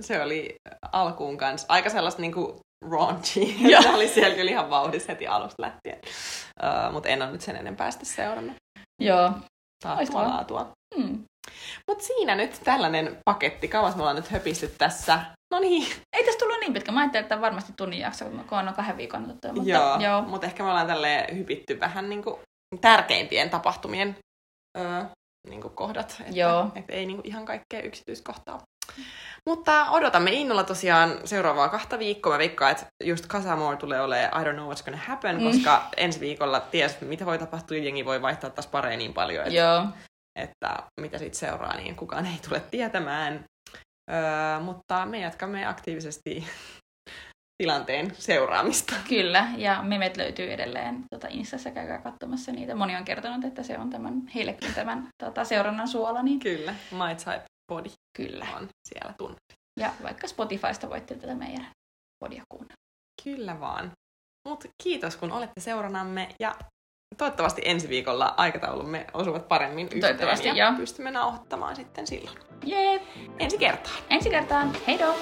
se oli alkuun kanssa aika sellaista niinku raunchy. se oli siellä kyllä ihan vauhdissa heti alusta lähtien. Uh, Mutta en ole nyt sen ennen päästä seurannut. Joo. Taatua laatua. Mm. Mutta siinä nyt tällainen paketti. Kauas me ollaan nyt höpisty tässä. No niin. Ei tässä tullut niin pitkä. Mä ajattelin, että varmasti tunnin jakso, kun on kahden viikon otettu. Mutta, joo, joo. mutta ehkä me ollaan tälle hypitty vähän niin kuin tärkeimpien tapahtumien öö, niin kuin kohdat. Että, joo. Että ei niin kuin ihan kaikkea yksityiskohtaa. Mutta odotamme innolla tosiaan seuraavaa kahta viikkoa. Mä veikkaan, että just Casamore tulee olemaan I don't know what's gonna happen, mm. koska ensi viikolla ties, mitä voi tapahtua, jengi voi vaihtaa taas pareen niin paljon, että, Joo. että mitä sitten seuraa, niin kukaan ei tule tietämään. Öö, mutta me jatkamme aktiivisesti tilanteen seuraamista. Kyllä, ja memet löytyy edelleen tota Instassa, käykää katsomassa niitä. Moni on kertonut, että se on tämän, heillekin tämän tota, seurannan suola. Niin... Kyllä, My Type Body Kyllä. on siellä tunnettu. Ja vaikka Spotifysta voitte tätä meidän podia kuunnella. Kyllä vaan. Mutta kiitos, kun olette seuranamme ja toivottavasti ensi viikolla aikataulumme osuvat paremmin yhteen ja joo. pystymme nauhoittamaan sitten silloin. Jee! Ensi kertaan. Ensi kertaan, heido!